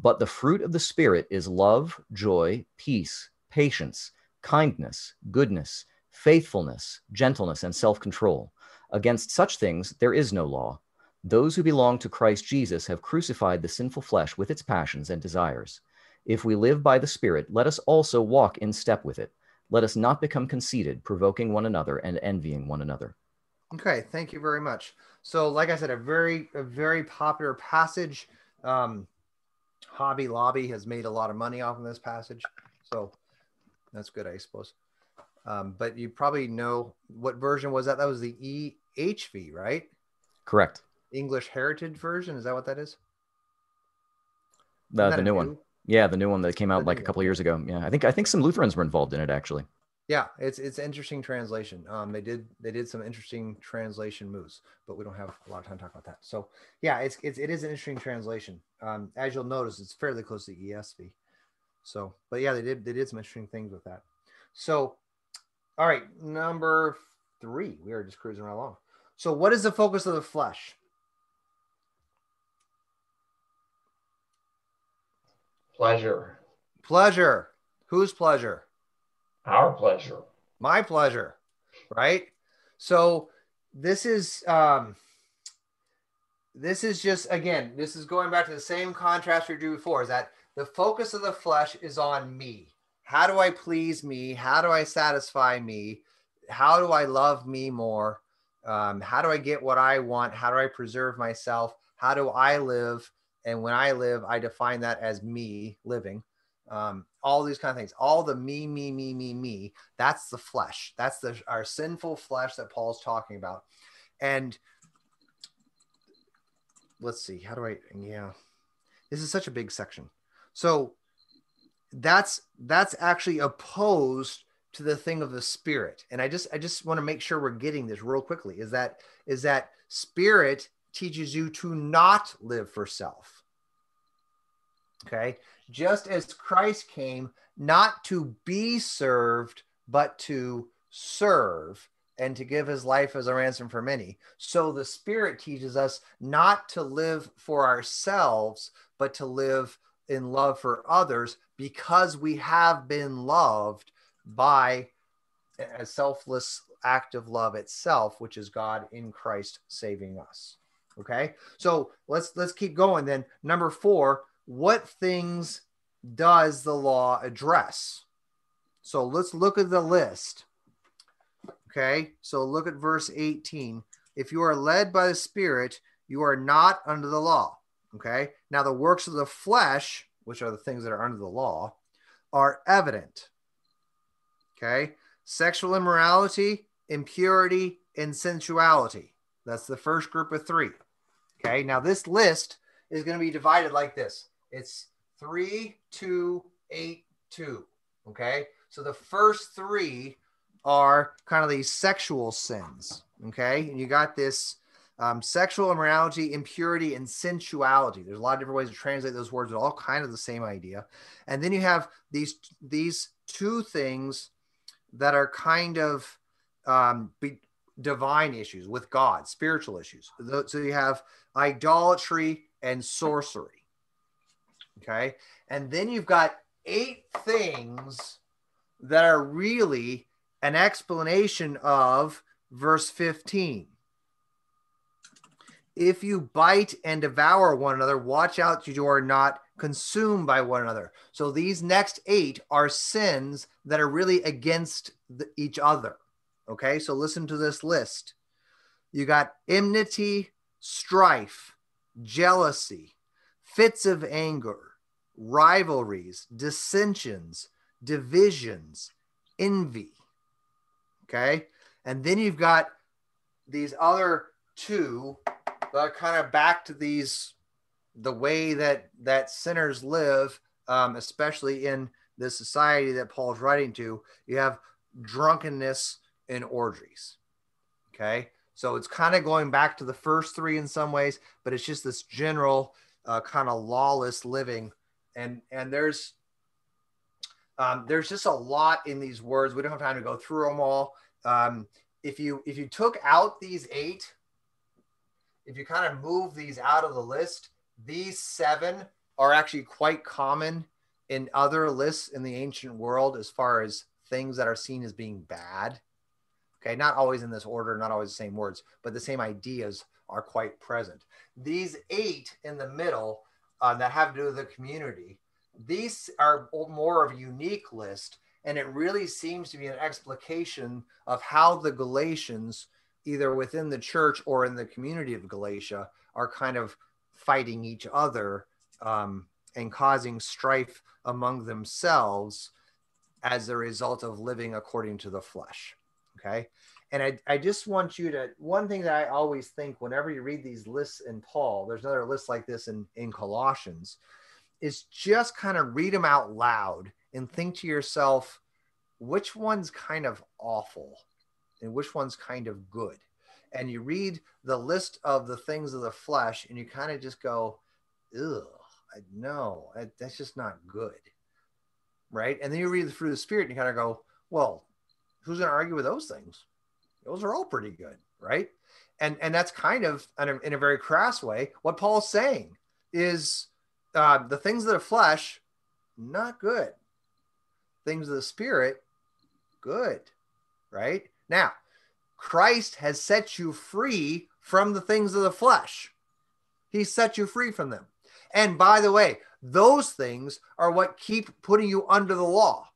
But the fruit of the Spirit is love, joy, peace, patience, kindness, goodness, faithfulness, gentleness, and self control. Against such things there is no law. Those who belong to Christ Jesus have crucified the sinful flesh with its passions and desires. If we live by the Spirit, let us also walk in step with it. Let us not become conceited, provoking one another and envying one another. Okay, thank you very much. So, like I said, a very, a very popular passage. Um, Hobby Lobby has made a lot of money off of this passage, so that's good, I suppose. Um, but you probably know what version was that? That was the EHV, right? Correct. English Heritage Version. Is that what that is? The, the new, new, one. Yeah, the new one that came out the like a couple years ago. Yeah, I think I think some Lutherans were involved in it actually. Yeah, it's it's interesting translation. Um, they did they did some interesting translation moves, but we don't have a lot of time to talk about that. So yeah, it's, it's it is an interesting translation. Um, as you'll notice, it's fairly close to ESV. So, but yeah, they did they did some interesting things with that. So, all right, number three, we are just cruising right along. So, what is the focus of the flesh? pleasure. Pleasure. Whose pleasure? Our pleasure. My pleasure. Right? So this is um this is just again, this is going back to the same contrast we drew before, is that the focus of the flesh is on me. How do I please me? How do I satisfy me? How do I love me more? Um, how do I get what I want? How do I preserve myself? How do I live? And when I live, I define that as me living. Um, all these kind of things, all the me, me, me, me, me. That's the flesh. That's the our sinful flesh that Paul's talking about. And let's see, how do I? Yeah, this is such a big section. So that's that's actually opposed to the thing of the spirit. And i just i just want to make sure we're getting this real quickly. Is that is that spirit teaches you to not live for self. Okay? Just as christ came not to be served but to serve and to give his life as a ransom for many. So the spirit teaches us not to live for ourselves but to live in love for others because we have been loved by a selfless act of love itself which is god in christ saving us. Okay? So let's let's keep going then. Number four what things does the law address? So let's look at the list. Okay? So look at verse 18 if you are led by the spirit you are not under the law okay now the works of the flesh which are the things that are under the law are evident Okay. Sexual immorality, impurity, and sensuality. That's the first group of three. Okay. Now, this list is going to be divided like this it's three, two, eight, two. Okay. So the first three are kind of these sexual sins. Okay. And you got this um, sexual immorality, impurity, and sensuality. There's a lot of different ways to translate those words, but all kind of the same idea. And then you have these these two things that are kind of um, be, divine issues with God, spiritual issues. So you have idolatry and sorcery. Okay. And then you've got eight things that are really an explanation of verse 15. If you bite and devour one another, watch out that you are not consumed by one another. So these next eight are sins that are really against the, each other. Okay, so listen to this list. You got enmity, strife, jealousy, fits of anger, rivalries, dissensions, divisions, envy. Okay, and then you've got these other two are kind of back to these the way that that sinners live, um, especially in the society that Paul's writing to, you have drunkenness and orgies. Okay, so it's kind of going back to the first three in some ways, but it's just this general uh, kind of lawless living, and and there's um, there's just a lot in these words. We don't have time to go through them all. Um, if you if you took out these eight, if you kind of move these out of the list, these seven are actually quite common in other lists in the ancient world as far as things that are seen as being bad. Okay, not always in this order, not always the same words, but the same ideas are quite present. These eight in the middle uh, that have to do with the community, these are more of a unique list, and it really seems to be an explication of how the Galatians, either within the church or in the community of Galatia, are kind of fighting each other um, and causing strife among themselves as a result of living according to the flesh. Okay. And I, I just want you to, one thing that I always think whenever you read these lists in Paul, there's another list like this in, in Colossians, is just kind of read them out loud and think to yourself, which one's kind of awful and which one's kind of good and you read the list of the things of the flesh and you kind of just go, ugh, I, no, that's just not good. Right. And then you read the fruit of the spirit and you kind of go, well, who's going to argue with those things? Those are all pretty good. Right. And, and that's kind of in a, in a very crass way what Paul's saying is uh, the things of the flesh not good. Things of the spirit, good. Right? Now, Christ has set you free from the things of the flesh. He set you free from them. And by the way, those things are what keep putting you under the law.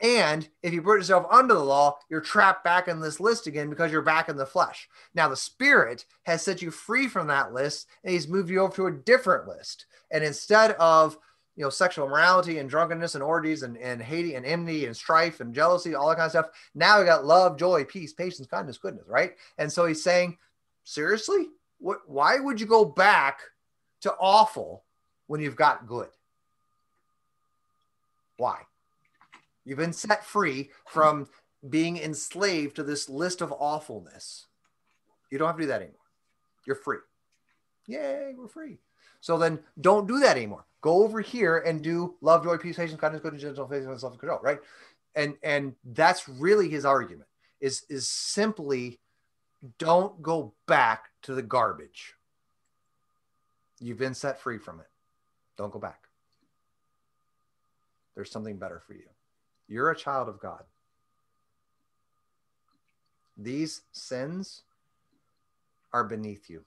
And if you put yourself under the law, you're trapped back in this list again because you're back in the flesh. Now, the Spirit has set you free from that list and He's moved you over to a different list. And instead of you know, sexual immorality and drunkenness and orgies and, and hating and enmity and strife and jealousy, all that kind of stuff. Now we got love, joy, peace, patience, kindness, goodness, right? And so he's saying, seriously, what? Why would you go back to awful when you've got good? Why? You've been set free from being enslaved to this list of awfulness. You don't have to do that anymore. You're free. Yay, we're free. So then don't do that anymore. Go over here and do love, joy, peace, patience, kindness, goodness, gentleness, faithfulness, self-control, right? And and that's really his argument is is simply don't go back to the garbage. You've been set free from it. Don't go back. There's something better for you. You're a child of God. These sins are beneath you.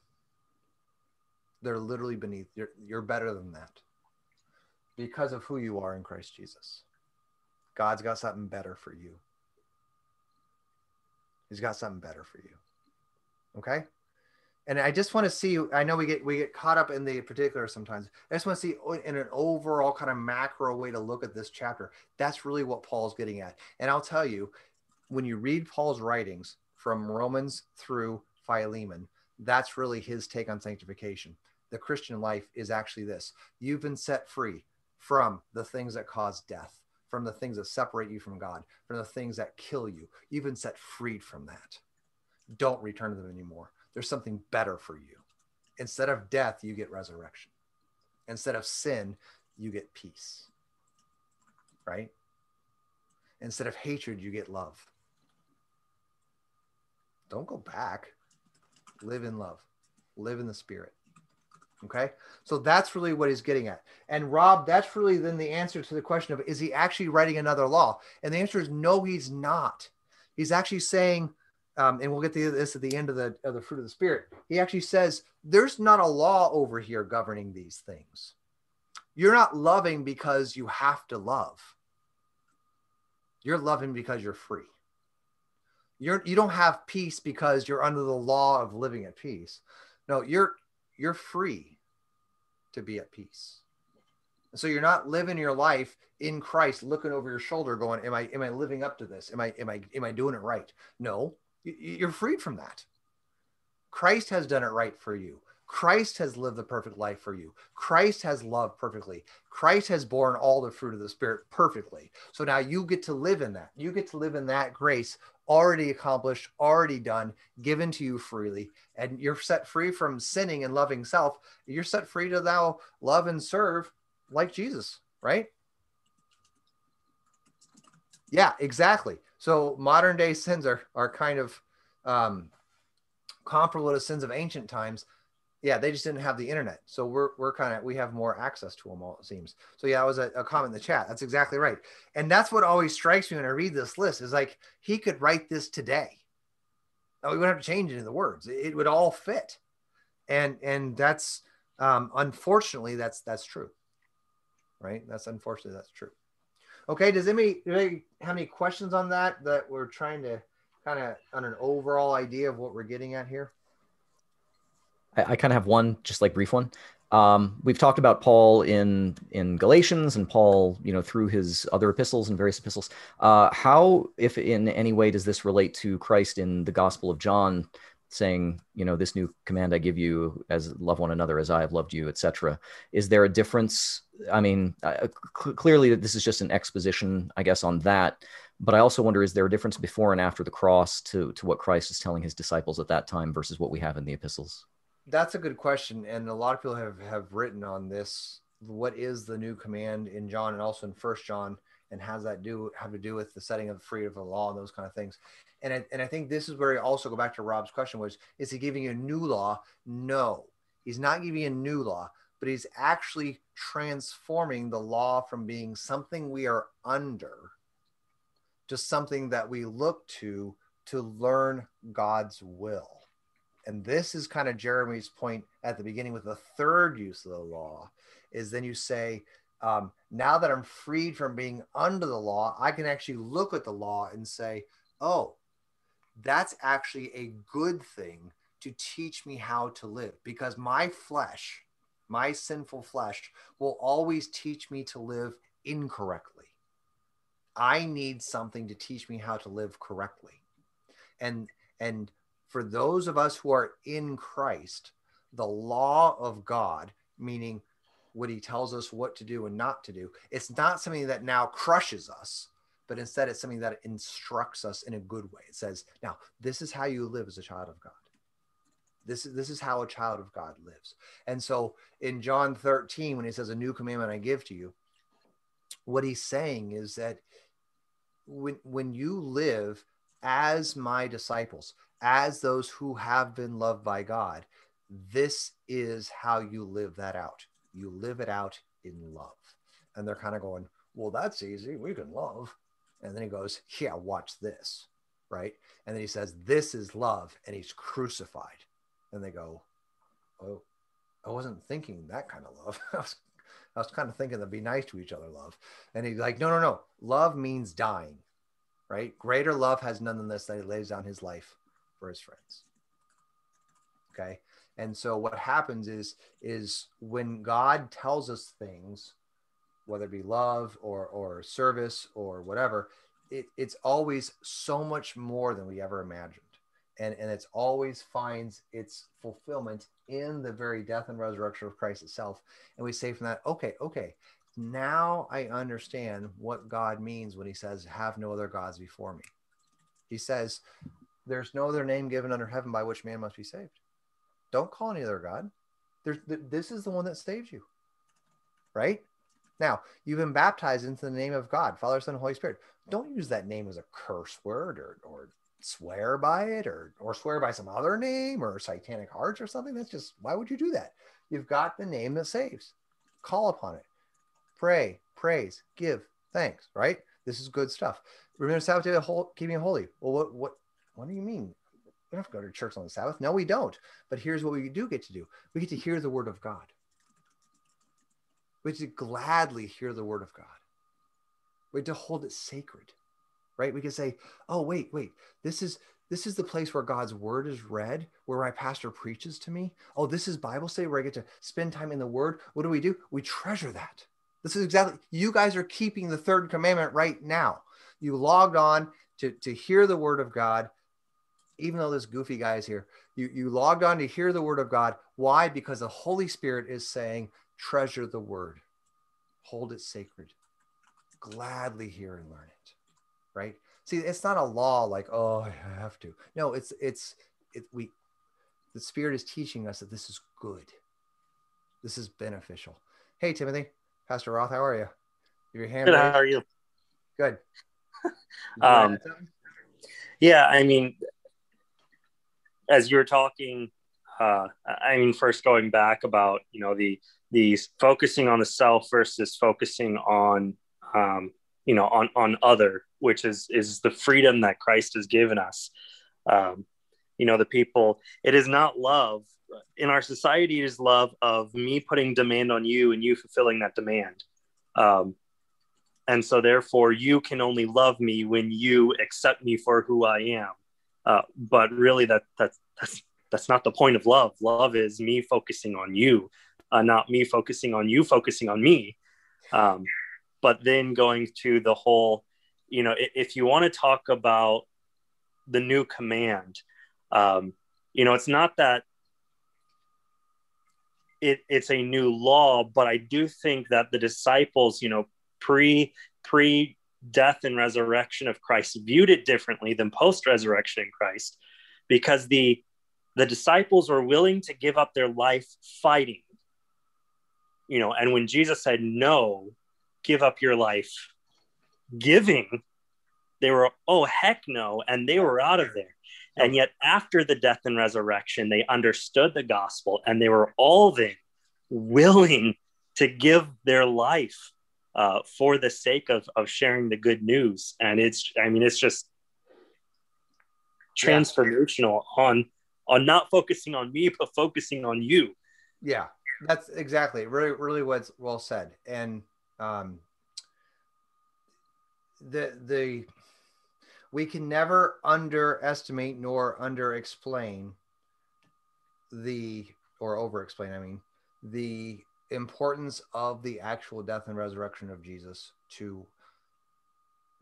They're literally beneath. You're, you're better than that because of who you are in Christ Jesus. God's got something better for you. He's got something better for you. Okay? And I just want to see I know we get we get caught up in the particular sometimes. I just want to see in an overall kind of macro way to look at this chapter. That's really what Paul's getting at. And I'll tell you, when you read Paul's writings from Romans through Philemon, that's really his take on sanctification. The Christian life is actually this. You've been set free from the things that cause death, from the things that separate you from God, from the things that kill you. You've been set freed from that. Don't return to them anymore. There's something better for you. Instead of death, you get resurrection. Instead of sin, you get peace. Right? Instead of hatred, you get love. Don't go back. Live in love, live in the spirit. Okay. So that's really what he's getting at. And Rob, that's really then the answer to the question of is he actually writing another law? And the answer is no, he's not. He's actually saying, um, and we'll get to this at the end of the, of the fruit of the spirit. He actually says, there's not a law over here governing these things. You're not loving because you have to love. You're loving because you're free. You're you don't have peace because you're under the law of living at peace. No, you're you're free to be at peace. So you're not living your life in Christ, looking over your shoulder, going, "Am I am I living up to this? Am I am I am I doing it right?" No, you're freed from that. Christ has done it right for you. Christ has lived the perfect life for you. Christ has loved perfectly. Christ has borne all the fruit of the Spirit perfectly. So now you get to live in that. You get to live in that grace already accomplished, already done, given to you freely. And you're set free from sinning and loving self. You're set free to thou love and serve like Jesus, right? Yeah, exactly. So modern day sins are, are kind of um, comparable to sins of ancient times yeah, they just didn't have the internet. So we're, we're kind of, we have more access to them all, it seems. So yeah, that was a, a, comment in the chat. That's exactly right. And that's what always strikes me when I read this list is like, he could write this today. we wouldn't have to change any of the words. It, it would all fit. And, and that's, um, unfortunately, that's, that's true. Right. That's unfortunately, that's true. Okay. Does anybody, anybody have any questions on that, that we're trying to kind of on an overall idea of what we're getting at here? I, I kind of have one, just like brief one. Um, we've talked about Paul in in Galatians and Paul, you know, through his other epistles and various epistles. Uh, how, if in any way, does this relate to Christ in the Gospel of John, saying, you know, this new command I give you, as love one another as I have loved you, etc. Is there a difference? I mean, uh, cl- clearly, this is just an exposition, I guess, on that. But I also wonder, is there a difference before and after the cross to to what Christ is telling his disciples at that time versus what we have in the epistles? That's a good question, and a lot of people have have written on this. What is the new command in John and also in First John, and has that do have to do with the setting of the free of the law and those kind of things? And I, and I think this is where I also go back to Rob's question: was is he giving you a new law? No, he's not giving you a new law, but he's actually transforming the law from being something we are under to something that we look to to learn God's will. And this is kind of Jeremy's point at the beginning with the third use of the law is then you say, um, now that I'm freed from being under the law, I can actually look at the law and say, oh, that's actually a good thing to teach me how to live because my flesh, my sinful flesh, will always teach me to live incorrectly. I need something to teach me how to live correctly. And and for those of us who are in Christ, the law of God, meaning what he tells us what to do and not to do. It's not something that now crushes us, but instead it's something that instructs us in a good way. It says, now, this is how you live as a child of God. This is, this is how a child of God lives. And so in John 13, when he says, A new commandment I give to you, what he's saying is that when, when you live as my disciples, as those who have been loved by God, this is how you live that out you live it out in love. And they're kind of going, well, that's easy. We can love. And then he goes, yeah, watch this. Right. And then he says, this is love. And he's crucified. And they go, oh, I wasn't thinking that kind of love. I was, I was kind of thinking that be nice to each other, love. And he's like, no, no, no. Love means dying. Right. Greater love has none than this that he lays down his life for his friends. Okay. And so what happens is is when God tells us things, whether it be love or or service or whatever, it, it's always so much more than we ever imagined. And, and it's always finds its fulfillment in the very death and resurrection of Christ itself. And we say from that, okay, okay, now I understand what God means when he says, have no other gods before me. He says, there's no other name given under heaven by which man must be saved. Don't call any other God. There's, this is the one that saves you. Right? Now, you've been baptized into the name of God, Father, Son, Holy Spirit. Don't use that name as a curse word or, or swear by it or, or swear by some other name or satanic arts or something. That's just, why would you do that? You've got the name that saves. Call upon it. Pray, praise, give thanks, right? This is good stuff. Remember Sabbath day, keeping holy. Well, what, what, what do you mean? we don't have to go to church on the Sabbath. No, we don't. But here's what we do get to do we get to hear the word of God. We get to gladly hear the word of God. We get to hold it sacred, right? We can say, oh, wait, wait, this is this is the place where God's word is read, where my pastor preaches to me. Oh, this is Bible study where I get to spend time in the word. What do we do? We treasure that. This is exactly, you guys are keeping the third commandment right now. You logged on to, to hear the word of God even though this goofy guy is here, you, you logged on to hear the word of God. Why? Because the Holy Spirit is saying, treasure the word, hold it sacred, gladly hear and learn it. Right? See, it's not a law like, oh, I have to. No, it's it's it we the Spirit is teaching us that this is good. This is beneficial. Hey Timothy, Pastor Roth, how are you? Your hand. Good, how are you? Good. um, yeah, I mean, as you were talking, uh, I mean, first going back about you know the the focusing on the self versus focusing on um, you know on on other, which is is the freedom that Christ has given us. Um, you know, the people. It is not love in our society. It is love of me putting demand on you and you fulfilling that demand. Um, and so, therefore, you can only love me when you accept me for who I am. Uh, but really, that that's that's that's not the point of love. Love is me focusing on you, uh, not me focusing on you, focusing on me. Um, but then going to the whole, you know, if, if you want to talk about the new command, um, you know, it's not that it, it's a new law, but I do think that the disciples, you know, pre pre death and resurrection of Christ viewed it differently than post resurrection in Christ because the the disciples were willing to give up their life fighting. You know and when Jesus said no give up your life giving they were oh heck no and they were out of there. And yet after the death and resurrection they understood the gospel and they were all then willing to give their life uh, for the sake of, of sharing the good news. And it's, I mean, it's just transformational yeah. on, on not focusing on me, but focusing on you. Yeah, that's exactly really, really what's well said. And, um, the, the, we can never underestimate nor under explain the or over explain i mean the importance of the actual death and resurrection of jesus to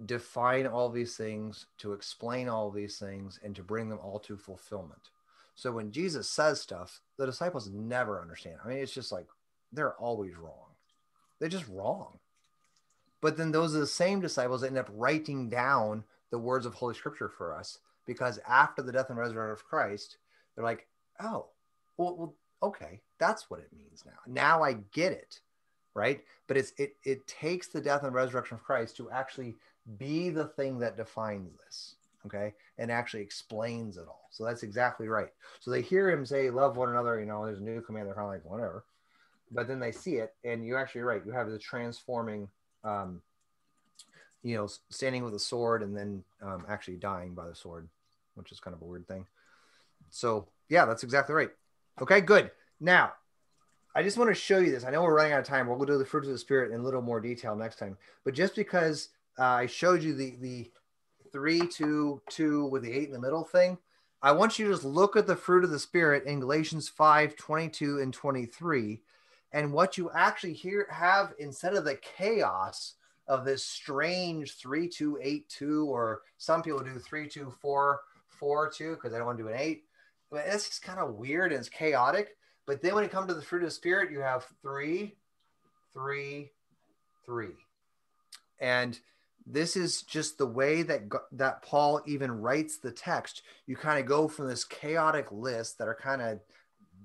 define all these things to explain all these things and to bring them all to fulfillment. So when jesus says stuff the disciples never understand. I mean it's just like they're always wrong. They're just wrong. But then those are the same disciples that end up writing down the words of Holy Scripture for us because after the death and resurrection of Christ, they're like, oh, well, well, okay, that's what it means now. Now I get it, right? But it's it it takes the death and resurrection of Christ to actually be the thing that defines this, okay, and actually explains it all. So that's exactly right. So they hear him say, "Love one another." You know, there's a new command. They're kind of like, whatever. But then they see it, and you're actually right. You have the transforming um, you know, standing with a sword and then um, actually dying by the sword, which is kind of a weird thing. So, yeah, that's exactly right. Okay, good. Now, I just want to show you this. I know we're running out of time. We'll go do the fruit of the spirit in a little more detail next time. But just because uh, I showed you the the three, two, two with the eight in the middle thing, I want you to just look at the fruit of the spirit in Galatians 5, 22 and 23. And what you actually here have instead of the chaos of this strange 3282 or some people do 3244 because I don't want to do an 8 but it's just kind of weird and it's chaotic. But then when you come to the fruit of the spirit you have three three three. And this is just the way that that paul even writes the text. You kind of go from this chaotic list that are kind of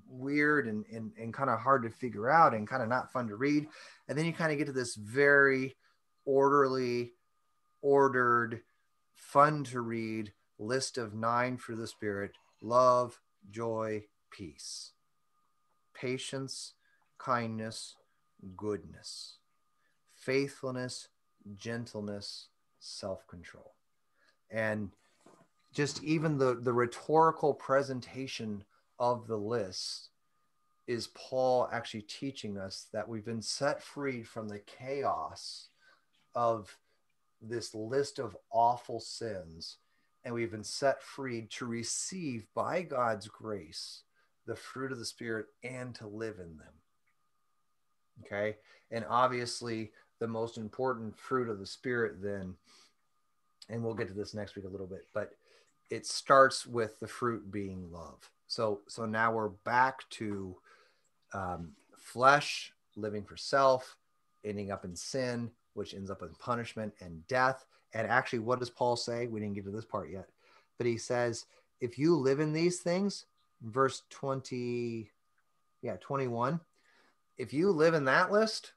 weird and, and, and kind of hard to figure out and kind of not fun to read and then you kind of get to this very orderly, ordered, fun to read list of nine for the Spirit love, joy, peace, patience, kindness, goodness, faithfulness, gentleness, self control. And just even the, the rhetorical presentation of the list is Paul actually teaching us that we've been set free from the chaos of this list of awful sins, and we've been set free to receive by God's grace the fruit of the Spirit and to live in them. Okay. And obviously, the most important fruit of the Spirit, then, and we'll get to this next week a little bit, but it starts with the fruit being love. So, so now we're back to um, flesh, living for self, ending up in sin, which ends up in punishment and death. And actually, what does Paul say? We didn't get to this part yet, but he says, if you live in these things, verse 20, yeah, 21, if you live in that list,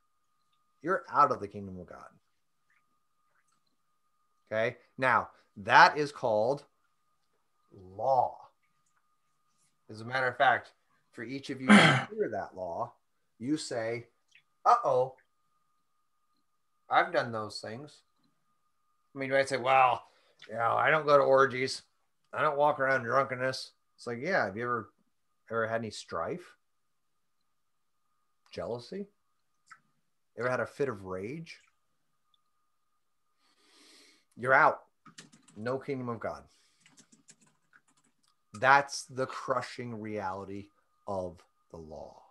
you're out of the kingdom of God. Okay. Now, that is called law. As a matter of fact, for each of you to hear that law, you say, uh oh, I've done those things. I mean, you might say, well, you know, I don't go to orgies. I don't walk around drunkenness. It's like, yeah, have you ever ever had any strife? Jealousy? Ever had a fit of rage? You're out. No kingdom of God. That's the crushing reality of the law.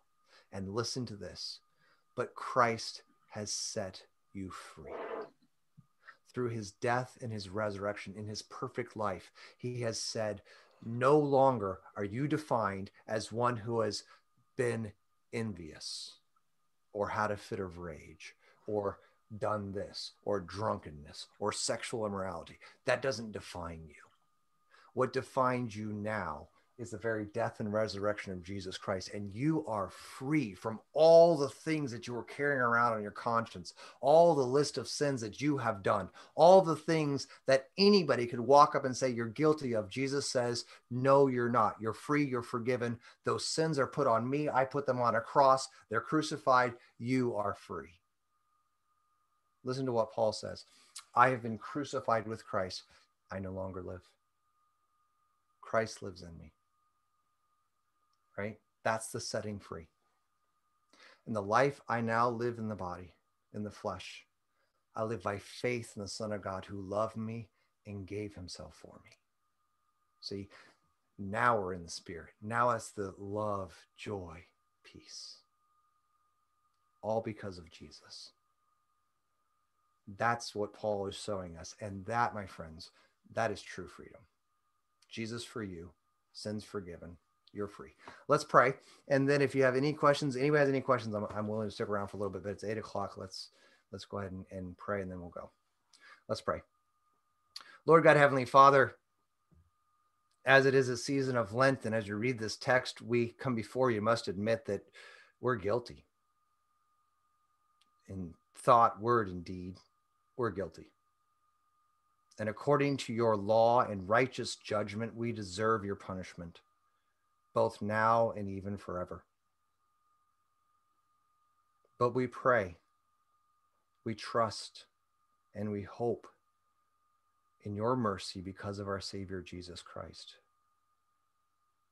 And listen to this. But Christ has set you free. Through his death and his resurrection in his perfect life, he has said, No longer are you defined as one who has been envious or had a fit of rage or done this or drunkenness or sexual immorality. That doesn't define you. What defines you now is the very death and resurrection of Jesus Christ. And you are free from all the things that you were carrying around on your conscience, all the list of sins that you have done, all the things that anybody could walk up and say you're guilty of. Jesus says, No, you're not. You're free. You're forgiven. Those sins are put on me. I put them on a cross. They're crucified. You are free. Listen to what Paul says I have been crucified with Christ. I no longer live. Christ lives in me right? That's the setting free. In the life I now live in the body, in the flesh, I live by faith in the Son of God who loved me and gave himself for me. See, now we're in the spirit. Now it's the love, joy, peace. All because of Jesus. That's what Paul is showing us. And that, my friends, that is true freedom. Jesus for you, sins forgiven, you're free. Let's pray. And then if you have any questions, anybody has any questions, I'm, I'm willing to stick around for a little bit, but it's eight o'clock. Let's, let's go ahead and, and pray and then we'll go. Let's pray. Lord God, Heavenly Father, as it is a season of Lent, and as you read this text, we come before you, must admit that we're guilty. In thought, word, and deed, we're guilty. And according to your law and righteous judgment, we deserve your punishment both now and even forever. But we pray, we trust, and we hope in your mercy because of our Savior Jesus Christ.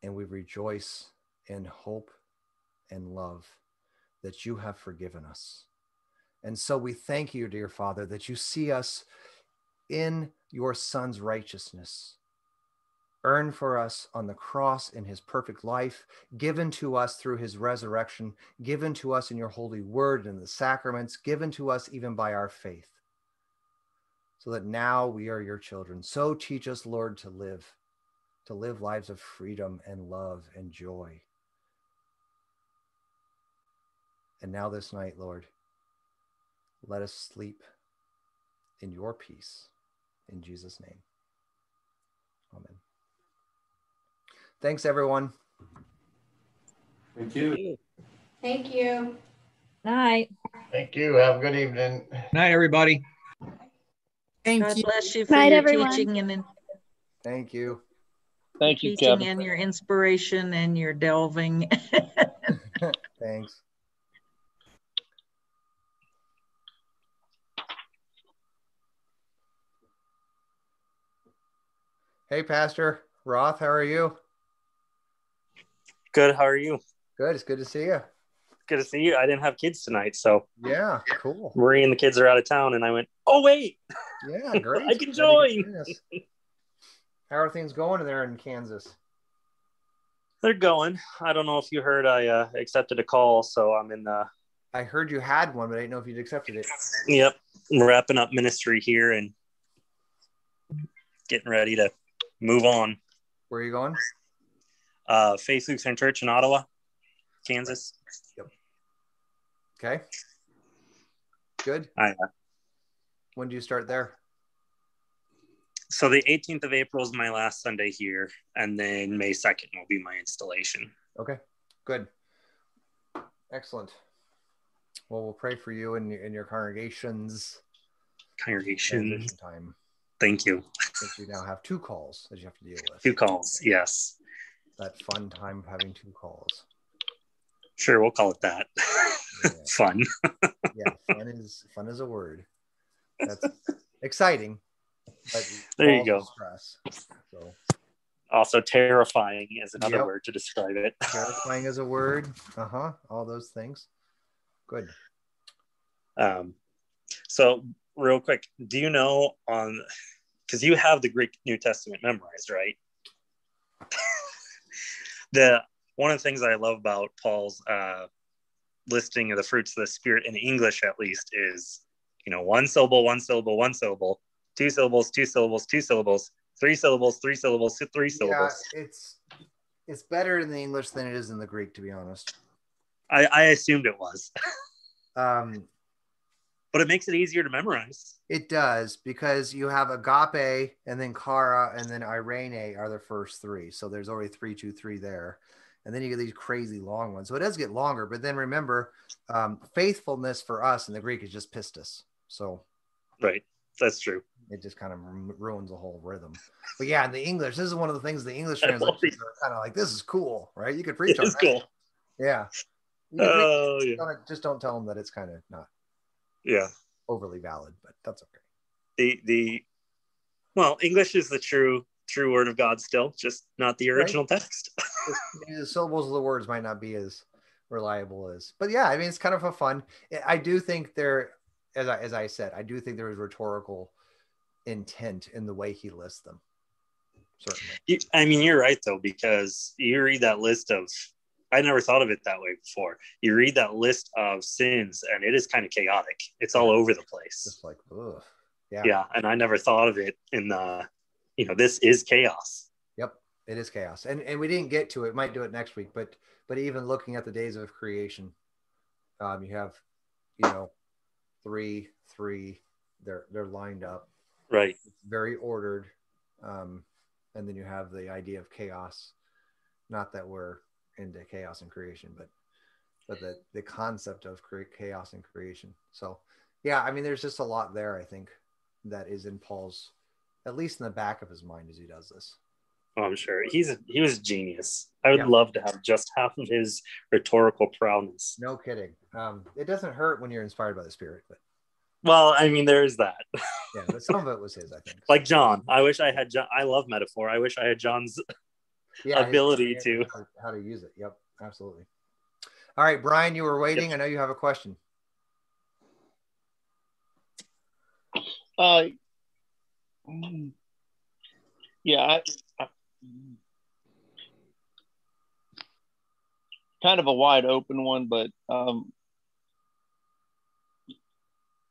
And we rejoice in hope and love that you have forgiven us. And so we thank you, dear Father, that you see us in your Son's righteousness earned for us on the cross in his perfect life, given to us through his resurrection, given to us in your holy word and the sacraments, given to us even by our faith, so that now we are your children. So teach us, Lord, to live, to live lives of freedom and love and joy. And now this night, Lord, let us sleep in your peace. In Jesus' name. Amen. Thanks, everyone. Thank you. Thank you. Night. Thank you. Have a good evening. Night, everybody. Thank God you. bless you for Night, your everyone. teaching and Thank you. Thank you, teaching Kevin. and your inspiration and your delving. Thanks. Hey, Pastor Roth, how are you? Good. How are you? Good. It's good to see you. Good to see you. I didn't have kids tonight, so Yeah, cool. Marie and the kids are out of town, and I went. Oh wait, Yeah, great. I can Glad you could join. How are things going there in Kansas? they're going. I don't know if you heard. I uh, accepted a call, so I'm in. Uh, I heard you had one, but I didn't know if you'd accepted it. yep, I'm wrapping up ministry here and getting ready to move on. Where are you going? Uh, Faith Lutheran Church in Ottawa, Kansas. Yep. Okay. Good. I, When do you start there? so the 18th of April is my last Sunday here, and then May 2nd will be my installation. Okay. Good. Excellent. Well, we'll pray for you and your, and your congregations. Congregation. Time. Thank you. Since you now have two calls that you have to deal with. Two calls. Yes. That fun time of having two calls. Sure, we'll call it that. Fun. Yeah, fun is fun is a word. That's exciting. But There you go. Stress. So Also, terrifying is another Yep. word to describe it. terrifying is a word. Uh huh. All those things. Good. Um, so, real quick, do you know on because you have the Greek New Testament memorized, right? The one of the things I love about Paul's uh, listing of the fruits of the Spirit in English, at least, is you know one syllable, one syllable, one syllable, two syllables, two syllables, two syllables, three syllables, three syllables, three Yeah, syllables. it's it's better in the English than it is in the Greek, to be honest. I, I assumed it was. Um, but it makes it easier to memorize. It does because you have agape and then chara and then eirene are the first three. So there's already three, two, three there. And then you get these crazy long ones. So it does get longer. But then remember, um, faithfulness for us in the Greek is just pistis. So right, that's true. It just kind of ruins the whole rhythm. But yeah, in the English, this is one of the things the English translations are kind of like, this is cool, right? You could preach it on. It's cool. Yeah. Oh, yeah. Just don't tell them that it's kind of not yeah overly valid, but that's okay. The the well, English is the true true word of God still, just not the original right? text. the syllables of the words might not be as reliable as, but yeah, I mean, it's kind of a fun. I do think there, as I as I said, I do think there is rhetorical intent in the way he lists them. Certainly. I mean, you're right though, because you read that list of I never thought of it that way before. You read that list of sins, and it is kind of chaotic. It's all over the place. Like, ugh. yeah, yeah. And I never thought of it in the, you know, this is chaos. Yep, it is chaos, and and we didn't get to it. Might do it next week, but but even looking at the days of creation, um, you have, you know, three, three. They're they're lined up. Right. It's very ordered, um, and then you have the idea of chaos. Not that we're into chaos and creation, but but the the concept of create chaos and creation. So yeah, I mean, there's just a lot there. I think that is in Paul's, at least in the back of his mind as he does this. Oh, I'm sure he's a, he was a genius. I would yeah. love to have just half of his rhetorical prowess. No kidding. Um, it doesn't hurt when you're inspired by the Spirit, but well, I mean, there is that. yeah, but some of it was his, I think. like John, I wish I had John. I love metaphor. I wish I had John's yeah, ability to how to use it. Yep, absolutely. All right, Brian, you were waiting. Yep. I know you have a question. Uh, yeah, I, I, kind of a wide open one, but um,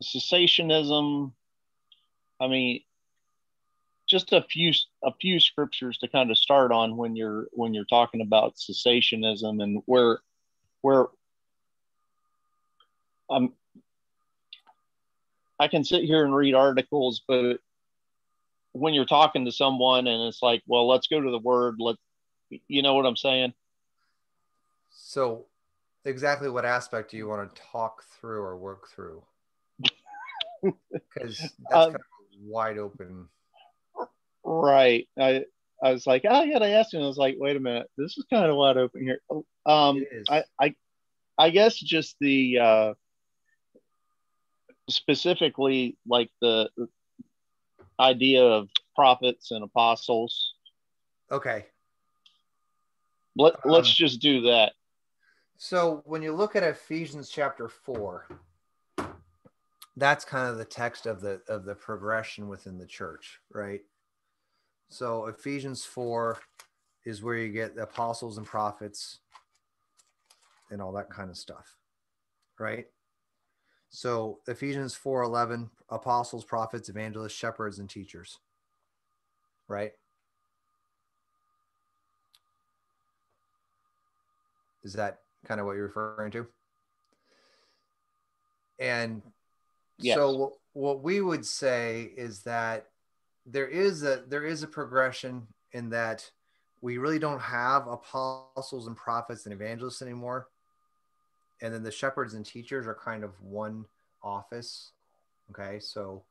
cessationism. I mean, just a few a few scriptures to kind of start on when you're when you're talking about cessationism and where where um I can sit here and read articles, but when you're talking to someone and it's like, well, let's go to the word, let you know what I'm saying? So exactly what aspect do you want to talk through or work through? Because that's um, kind of wide open Right. I I was like, oh yeah, I asked him. I was like, wait a minute, this is kind of wide open here. Um, I, I I guess just the uh, specifically like the idea of prophets and apostles. Okay. Let Let's um, just do that. So when you look at Ephesians chapter four, that's kind of the text of the of the progression within the church, right? So Ephesians 4 is where you get the apostles and prophets and all that kind of stuff. Right? So Ephesians 4:11 apostles, prophets, evangelists, shepherds and teachers. Right? Is that kind of what you're referring to? And yes. so what we would say is that there is a there is a progression in that we really don't have apostles and prophets and evangelists anymore. And then the shepherds and teachers are kind of one office. Okay so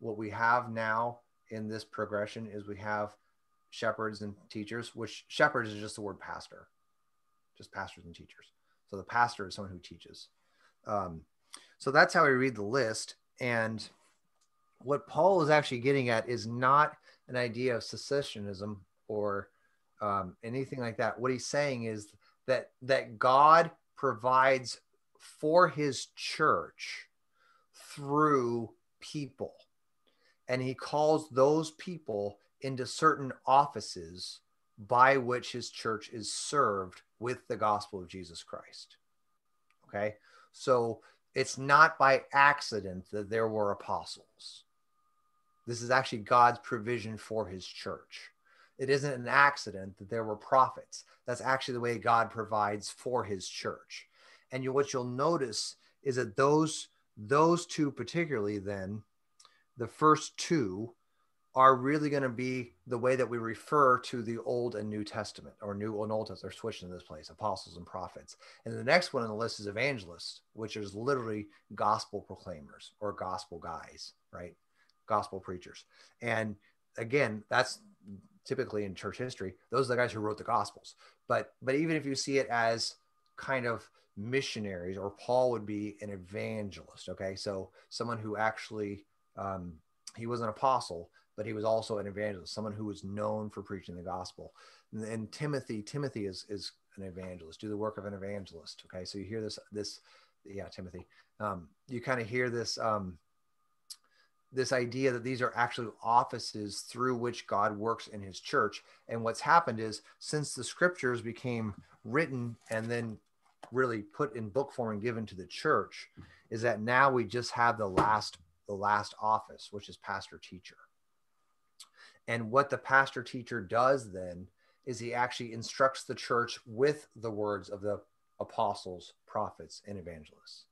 what we have now in this progression is we have shepherds and teachers which shepherds is just the word pastor just pastors and teachers. So the pastor is someone who teaches. Um, so that's how we read the list. And what Paul is actually getting at is not an idea of cessationism or um, anything like that. What he's saying is that that God provides for His church through people, and He calls those people into certain offices by which His church is served with the gospel of Jesus Christ. Okay, so it's not by accident that there were apostles this is actually God's provision for his church. It isn't an accident that there were prophets. That's actually the way God provides for his church. And you, what you'll notice is that those those two particularly then the first two are really going to be the way that we refer to the Old and New Testament, or New and Old Testament. They're switched in this place, apostles and prophets. And the next one on the list is evangelists, which is literally gospel proclaimers or gospel guys, right? Gospel preachers. And again, that's typically in church history. Those are the guys who wrote the gospels. But but even if you see it as kind of missionaries, or Paul would be an evangelist. Okay, so someone who actually um, he was an apostle, but he was also an evangelist, someone who was known for preaching the gospel. And, and Timothy, Timothy is is an evangelist, do the work of an evangelist. Okay, so you hear this this yeah Timothy. Um, you kind of hear this um, this idea that these are actually offices through which God works in his church. And what's happened is since the scriptures became written and then really put in book form and given to the church, is that now we just have the last the last office, which is pastor teacher. And what the pastor teacher does then is he actually instructs the church with the words of the apostles, prophets, and evangelists.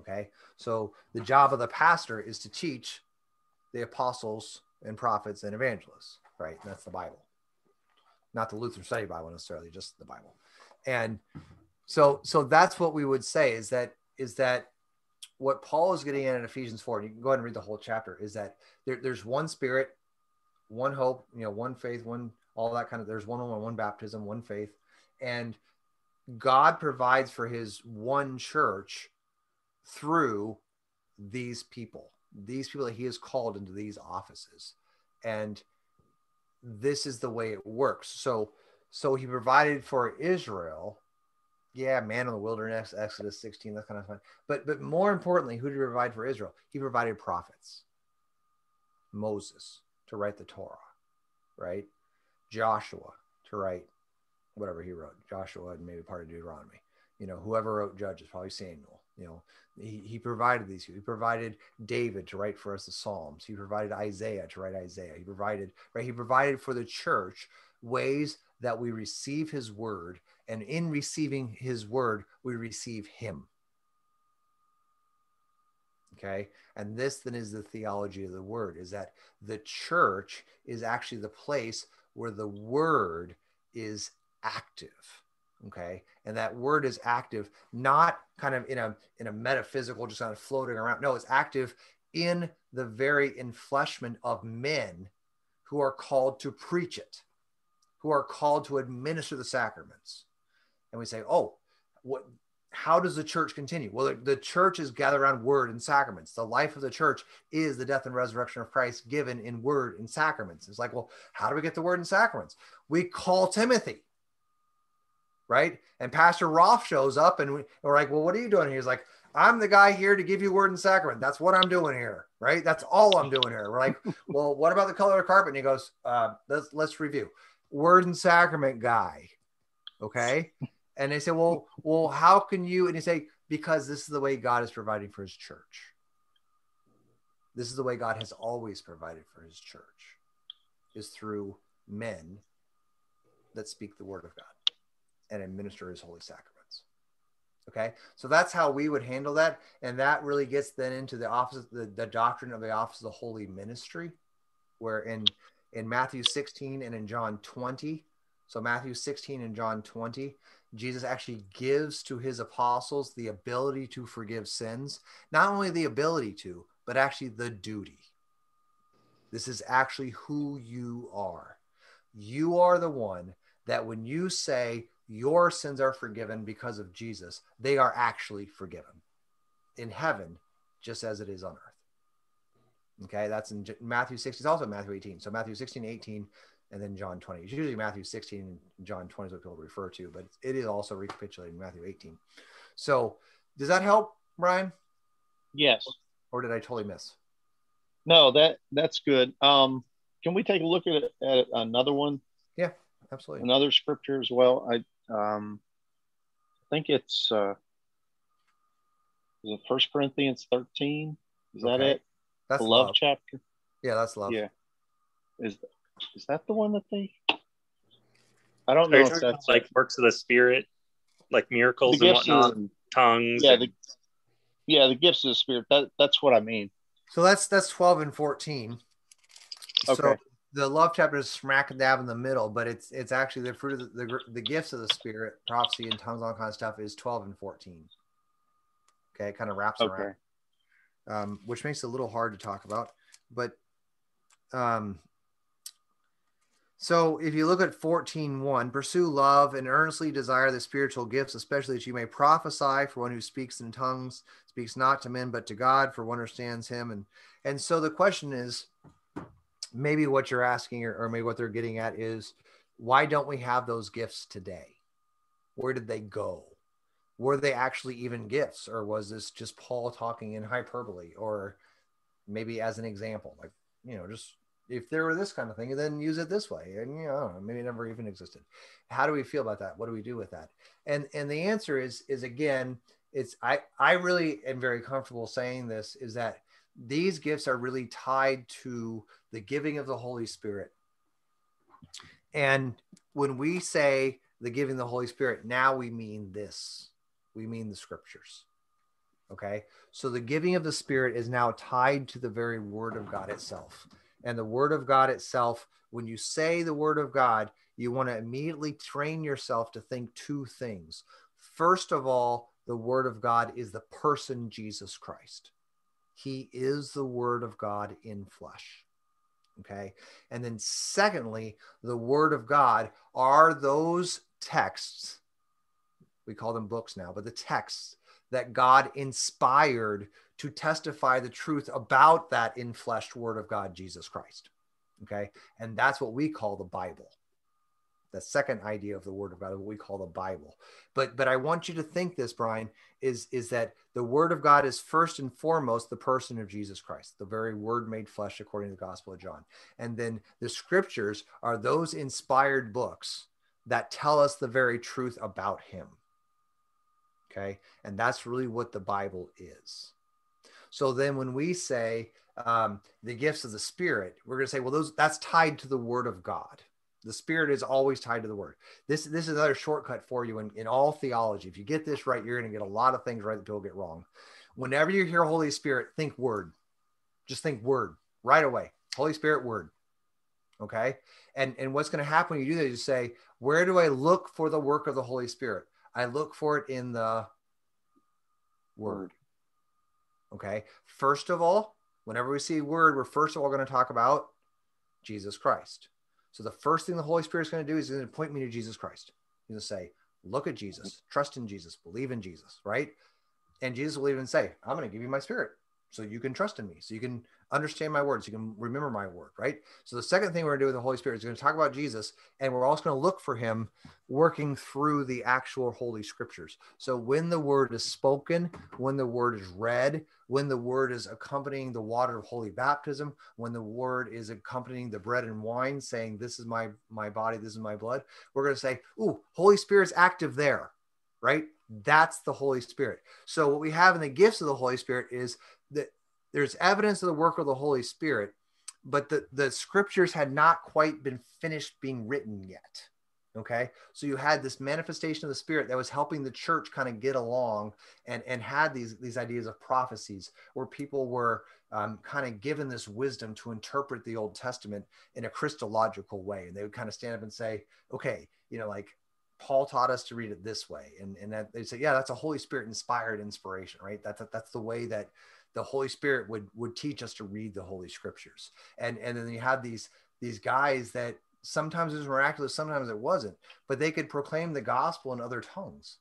Okay. So the job of the pastor is to teach the apostles and prophets and evangelists, right? And that's the Bible, not the Lutheran Study Bible necessarily, just the Bible. And so, so that's what we would say is that, is that what Paul is getting at in Ephesians 4, and you can go ahead and read the whole chapter, is that there, there's one spirit, one hope, you know, one faith, one, all that kind of, there's one on one baptism, one faith. And God provides for his one church through these people, these people that he has called into these offices. And this is the way it works. So, so he provided for Israel yeah, man in the wilderness, Exodus 16, that's kind of fun. But but more importantly, who did he provide for Israel? He provided prophets. Moses to write the Torah, right? Joshua to write whatever he wrote. Joshua and maybe part of Deuteronomy. You know, whoever wrote Judges, probably Samuel. You know, he, he provided these. He provided David to write for us the Psalms. He provided Isaiah to write Isaiah. He provided, right? He provided for the church ways that we receive his word and in receiving his word, we receive him. Okay. And this then is the theology of the word is that the church is actually the place where the word is active. Okay. And that word is active, not kind of in a in a metaphysical, just kind of floating around. No, it's active in the very enfleshment of men who are called to preach it, who are called to administer the sacraments and we say, oh, what? How does the church continue? Well, the, the church is gathered around word and sacraments. The life of the church is the death and resurrection of Christ given in word and sacraments. It's like, well, how do we get the word and sacraments? We call Timothy, right? And Pastor Roth shows up, and we, we're like, well, what are you doing here? He's like, I'm the guy here to give you word and sacrament. That's what I'm doing here, right? That's all I'm doing here. We're like, well, what about the color of the carpet? And he goes, uh, let's let's review. Word and sacrament guy, okay and they say, well, well, how can you? And you say, because this is the way God is providing for his church. This is the way God has always provided for his church, is through men that speak the word of God and administer his holy sacraments. Okay, so that's how we would handle that. And that really gets then into the office, the, the doctrine of the office of the holy ministry, where in in Matthew 16 and in John 20, so Matthew 16 and John 20, Jesus actually gives to his apostles the ability to forgive sins, not only the ability to, but actually the duty. This is actually who you are. You are the one that when you say your sins are forgiven because of Jesus, they are actually forgiven in heaven, just as it is on earth. Okay, that's in Matthew 16. It's also Matthew 18. So Matthew 16, 18 and then John 20. It's usually Matthew 16 and John 20 is what people refer to, but it is also recapitulating Matthew 18. So does that help, Brian? Yes. Or did I totally miss? No, that that's good. Um, can we take a look at, at another one? Yeah, absolutely. Another scripture as well. I um, I think it's uh, is it First Corinthians 13? Is okay. that it? That's the love, love chapter. Yeah, that's love. Yeah. Is is that the one that they? I don't know if that's like works of the spirit, like miracles and whatnot, and tongues. Yeah, and... the, Yeah, the gifts of the spirit. That that's what I mean. So that's that's 12 and 14. So Okay. The love chapter is smack dab in the middle, but it's it's actually the fruit of the, the, the gifts of the spirit, prophecy and tongues, all kind of stuff is 12 and 14. Okay, it kind of wraps Okay. around, um, which makes it a little hard to talk about. But um, so if you look at 14.1, pursue love and earnestly desire the spiritual gifts, especially that you may prophesy for one who speaks in tongues, speaks not to men but to God, for one understands him. And and so the question is, maybe what you're asking or, or maybe what they're getting at is why don't we have those gifts today? Where did they go? Were they actually even gifts, or was this just Paul talking in hyperbole, or maybe as an example, like you know, just if there were this kind of thing, and then use it this way, and you know, know, maybe it never even existed. How do we feel about that? What do we do with that? And and the answer is is again, it's I I really am very comfortable saying this is that these gifts are really tied to the giving of the Holy Spirit. And when we say the giving of the Holy Spirit, now we mean this. We mean the scriptures. Okay. So the giving of the Spirit is now tied to the very word of God itself. And the word of God itself, when you say the word of God, you want to immediately train yourself to think two things. First of all, the word of God is the person Jesus Christ. He is the word of God in flesh. Okay. And then, secondly, the word of God are those texts, we call them books now, but the texts that God inspired to testify the truth about that in flesh word of God, Jesus Christ. Okay. And that's what we call the Bible. The second idea of the word of God, what we call the Bible. But but I want you to think this, Brian, is is that the word of God is first and foremost the person of Jesus Christ, the very word made flesh according to the gospel of John. And then the scriptures are those inspired books that tell us the very truth about him. Okay. And that's really what the Bible is. So then when we say um, the gifts of the Spirit, we're going to say, well, those that's tied to the Word of God. The Spirit is always tied to the Word. This this is another shortcut for you in, in all theology. If you get this right, you're going to get a lot of things right that people get wrong. Whenever you hear Holy Spirit, think Word. Just think Word right away. Holy Spirit, Word. Okay. And and what's going to happen when you do that you say, where do I look for the work of the Holy Spirit? I look for it in the Word. Okay. First of all, whenever we see word, we're first of all going to talk about Jesus Christ. So the first thing the Holy Spirit is going to do is going to point me to Jesus Christ. He's going to say, look at Jesus, trust in Jesus, believe in Jesus, right? And Jesus will even say, I'm going to give you my spirit so you can trust in me, so you can understand my words, you can remember my word, right? So the second thing we're going to do with the Holy Spirit is going to talk about Jesus, and we're also going to look for him working through the actual Holy Scriptures. So when the word is spoken, when the word is read, when the word is accompanying the water of holy baptism, when the word is accompanying the bread and wine, saying, This is my my body, this is my blood, we're going to say, Ooh, Holy Spirit's active there, right? That's the Holy Spirit. So what we have in the gifts of the Holy Spirit is there's evidence of the work of the Holy Spirit, but the, the scriptures had not quite been finished being written yet. Okay. So you had this manifestation of the spirit that was helping the church kind of get along and, and had these, these ideas of prophecies where people were um, kind of given this wisdom to interpret the Old Testament in a Christological way. And they would kind of stand up and say, okay, you know, like Paul taught us to read it this way. And, and that they say, yeah, that's a Holy Spirit inspired inspiration, right? That's, that's the way that the Holy Spirit would would teach us to read the Holy Scriptures. And and then you had these these guys that sometimes it was miraculous, sometimes it wasn't, but they could proclaim the gospel in other tongues.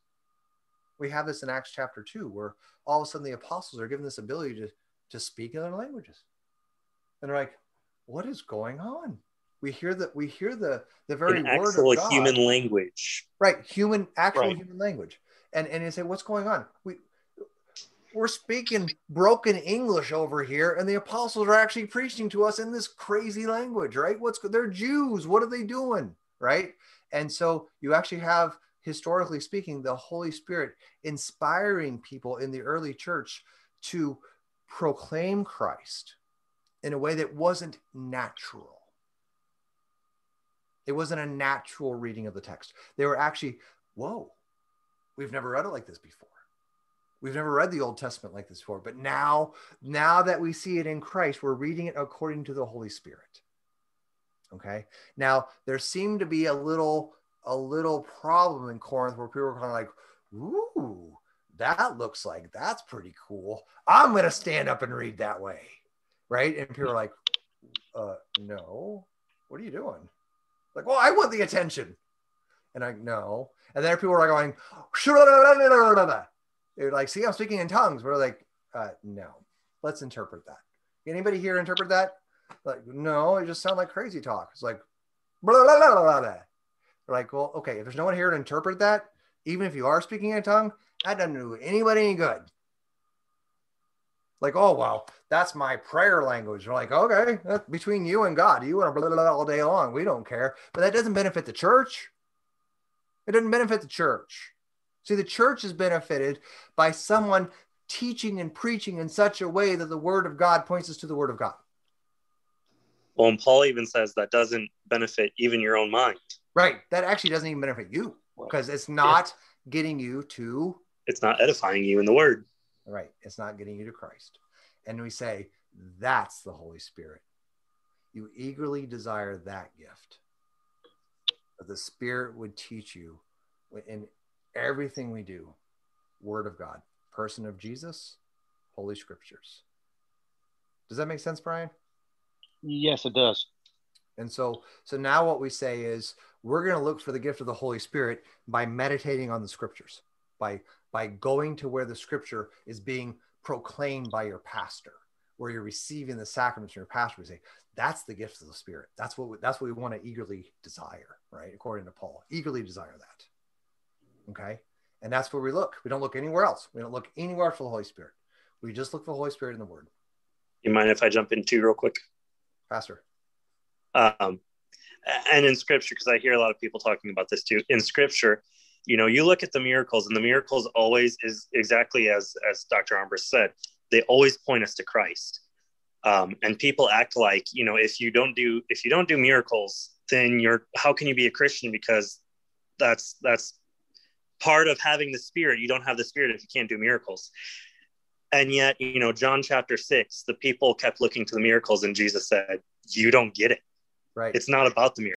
We have this in Acts chapter two, where all of a sudden the apostles are given this ability to to speak in other languages, and they're like, "What is going on?" We hear that we hear the the very An word actual of God, human language. right? Human, actual Right. human language, and and you say, "What's going on?" We we're speaking broken English over here, and the apostles are actually preaching to us in this crazy language, right? What's they're Jews? What are they doing, right? And so you actually have, historically speaking, the Holy Spirit inspiring people in the early church to proclaim Christ in a way that wasn't natural. It wasn't a natural reading of the text. They were actually, whoa, we've never read it like this before We've never read the Old Testament like this before, but now, now that we see it in Christ, we're reading it according to the Holy Spirit. Okay. Now there seemed to be a little, a little problem in Corinth where people were kind of like, "Ooh, that looks like that's pretty cool. I'm gonna stand up and read that way, right?" And people are like, uh, "No, what are you doing?" Like, well, I want the attention. And I no. And then people are going, they're like, see, I'm speaking in tongues. We're like, uh, no, let's interpret that. Anybody here interpret that? Like, no, it just sounds like crazy talk. It's like, blah, blah, blah, blah, blah. We're like, well, okay, if there's no one here to interpret that, even if you are speaking in a tongue, that doesn't do anybody any good. Like, oh, well, that's my prayer language. We're like, okay, that's between you and God. You want to blah, blah, blah all day long. We don't care. But that doesn't benefit the church. It doesn't benefit the church. See, the church is benefited by someone teaching and preaching in such a way that the word of God points us to the word of God. Well, and Paul even says that doesn't benefit even your own mind. Right. That actually doesn't even benefit you because it's not yeah. getting you to. It's not edifying you in the word. Right. It's not getting you to Christ. And we say, that's the Holy Spirit. You eagerly desire that gift. That the Spirit would teach you in everything we do Word of God, person of Jesus, Holy Scriptures. Does that make sense, Brian? Yes, it does. And so, so now what we say is we're going to look for the gift of the Holy Spirit by meditating on the Scriptures, by by going to where the Scripture is being proclaimed by your pastor, where you're receiving the sacraments from your pastor. We say that's the gift of the Spirit. That's what we, that's what we want to eagerly desire, right? According to Paul, eagerly desire that. Okay, and that's where we look. We don't look anywhere else. We don't look anywhere for the Holy Spirit. We just look for the Holy Spirit in the Word. You mind if I jump in too real quick? Pastor. Um, and in Scripture, because I hear a lot of people talking about this too. In Scripture, you know, you look at the miracles, and the miracles always is exactly as as Dr. Armbrust said. They always point us to Christ. Um, and people act like you know if you don't do if you don't do miracles then you're how can you be a christian because that's that's part of having the spirit. You don't have the spirit if you can't do miracles. And yet you know john chapter 6 the people kept looking to the miracles and jesus said you don't get it. Right. It's not about the miracles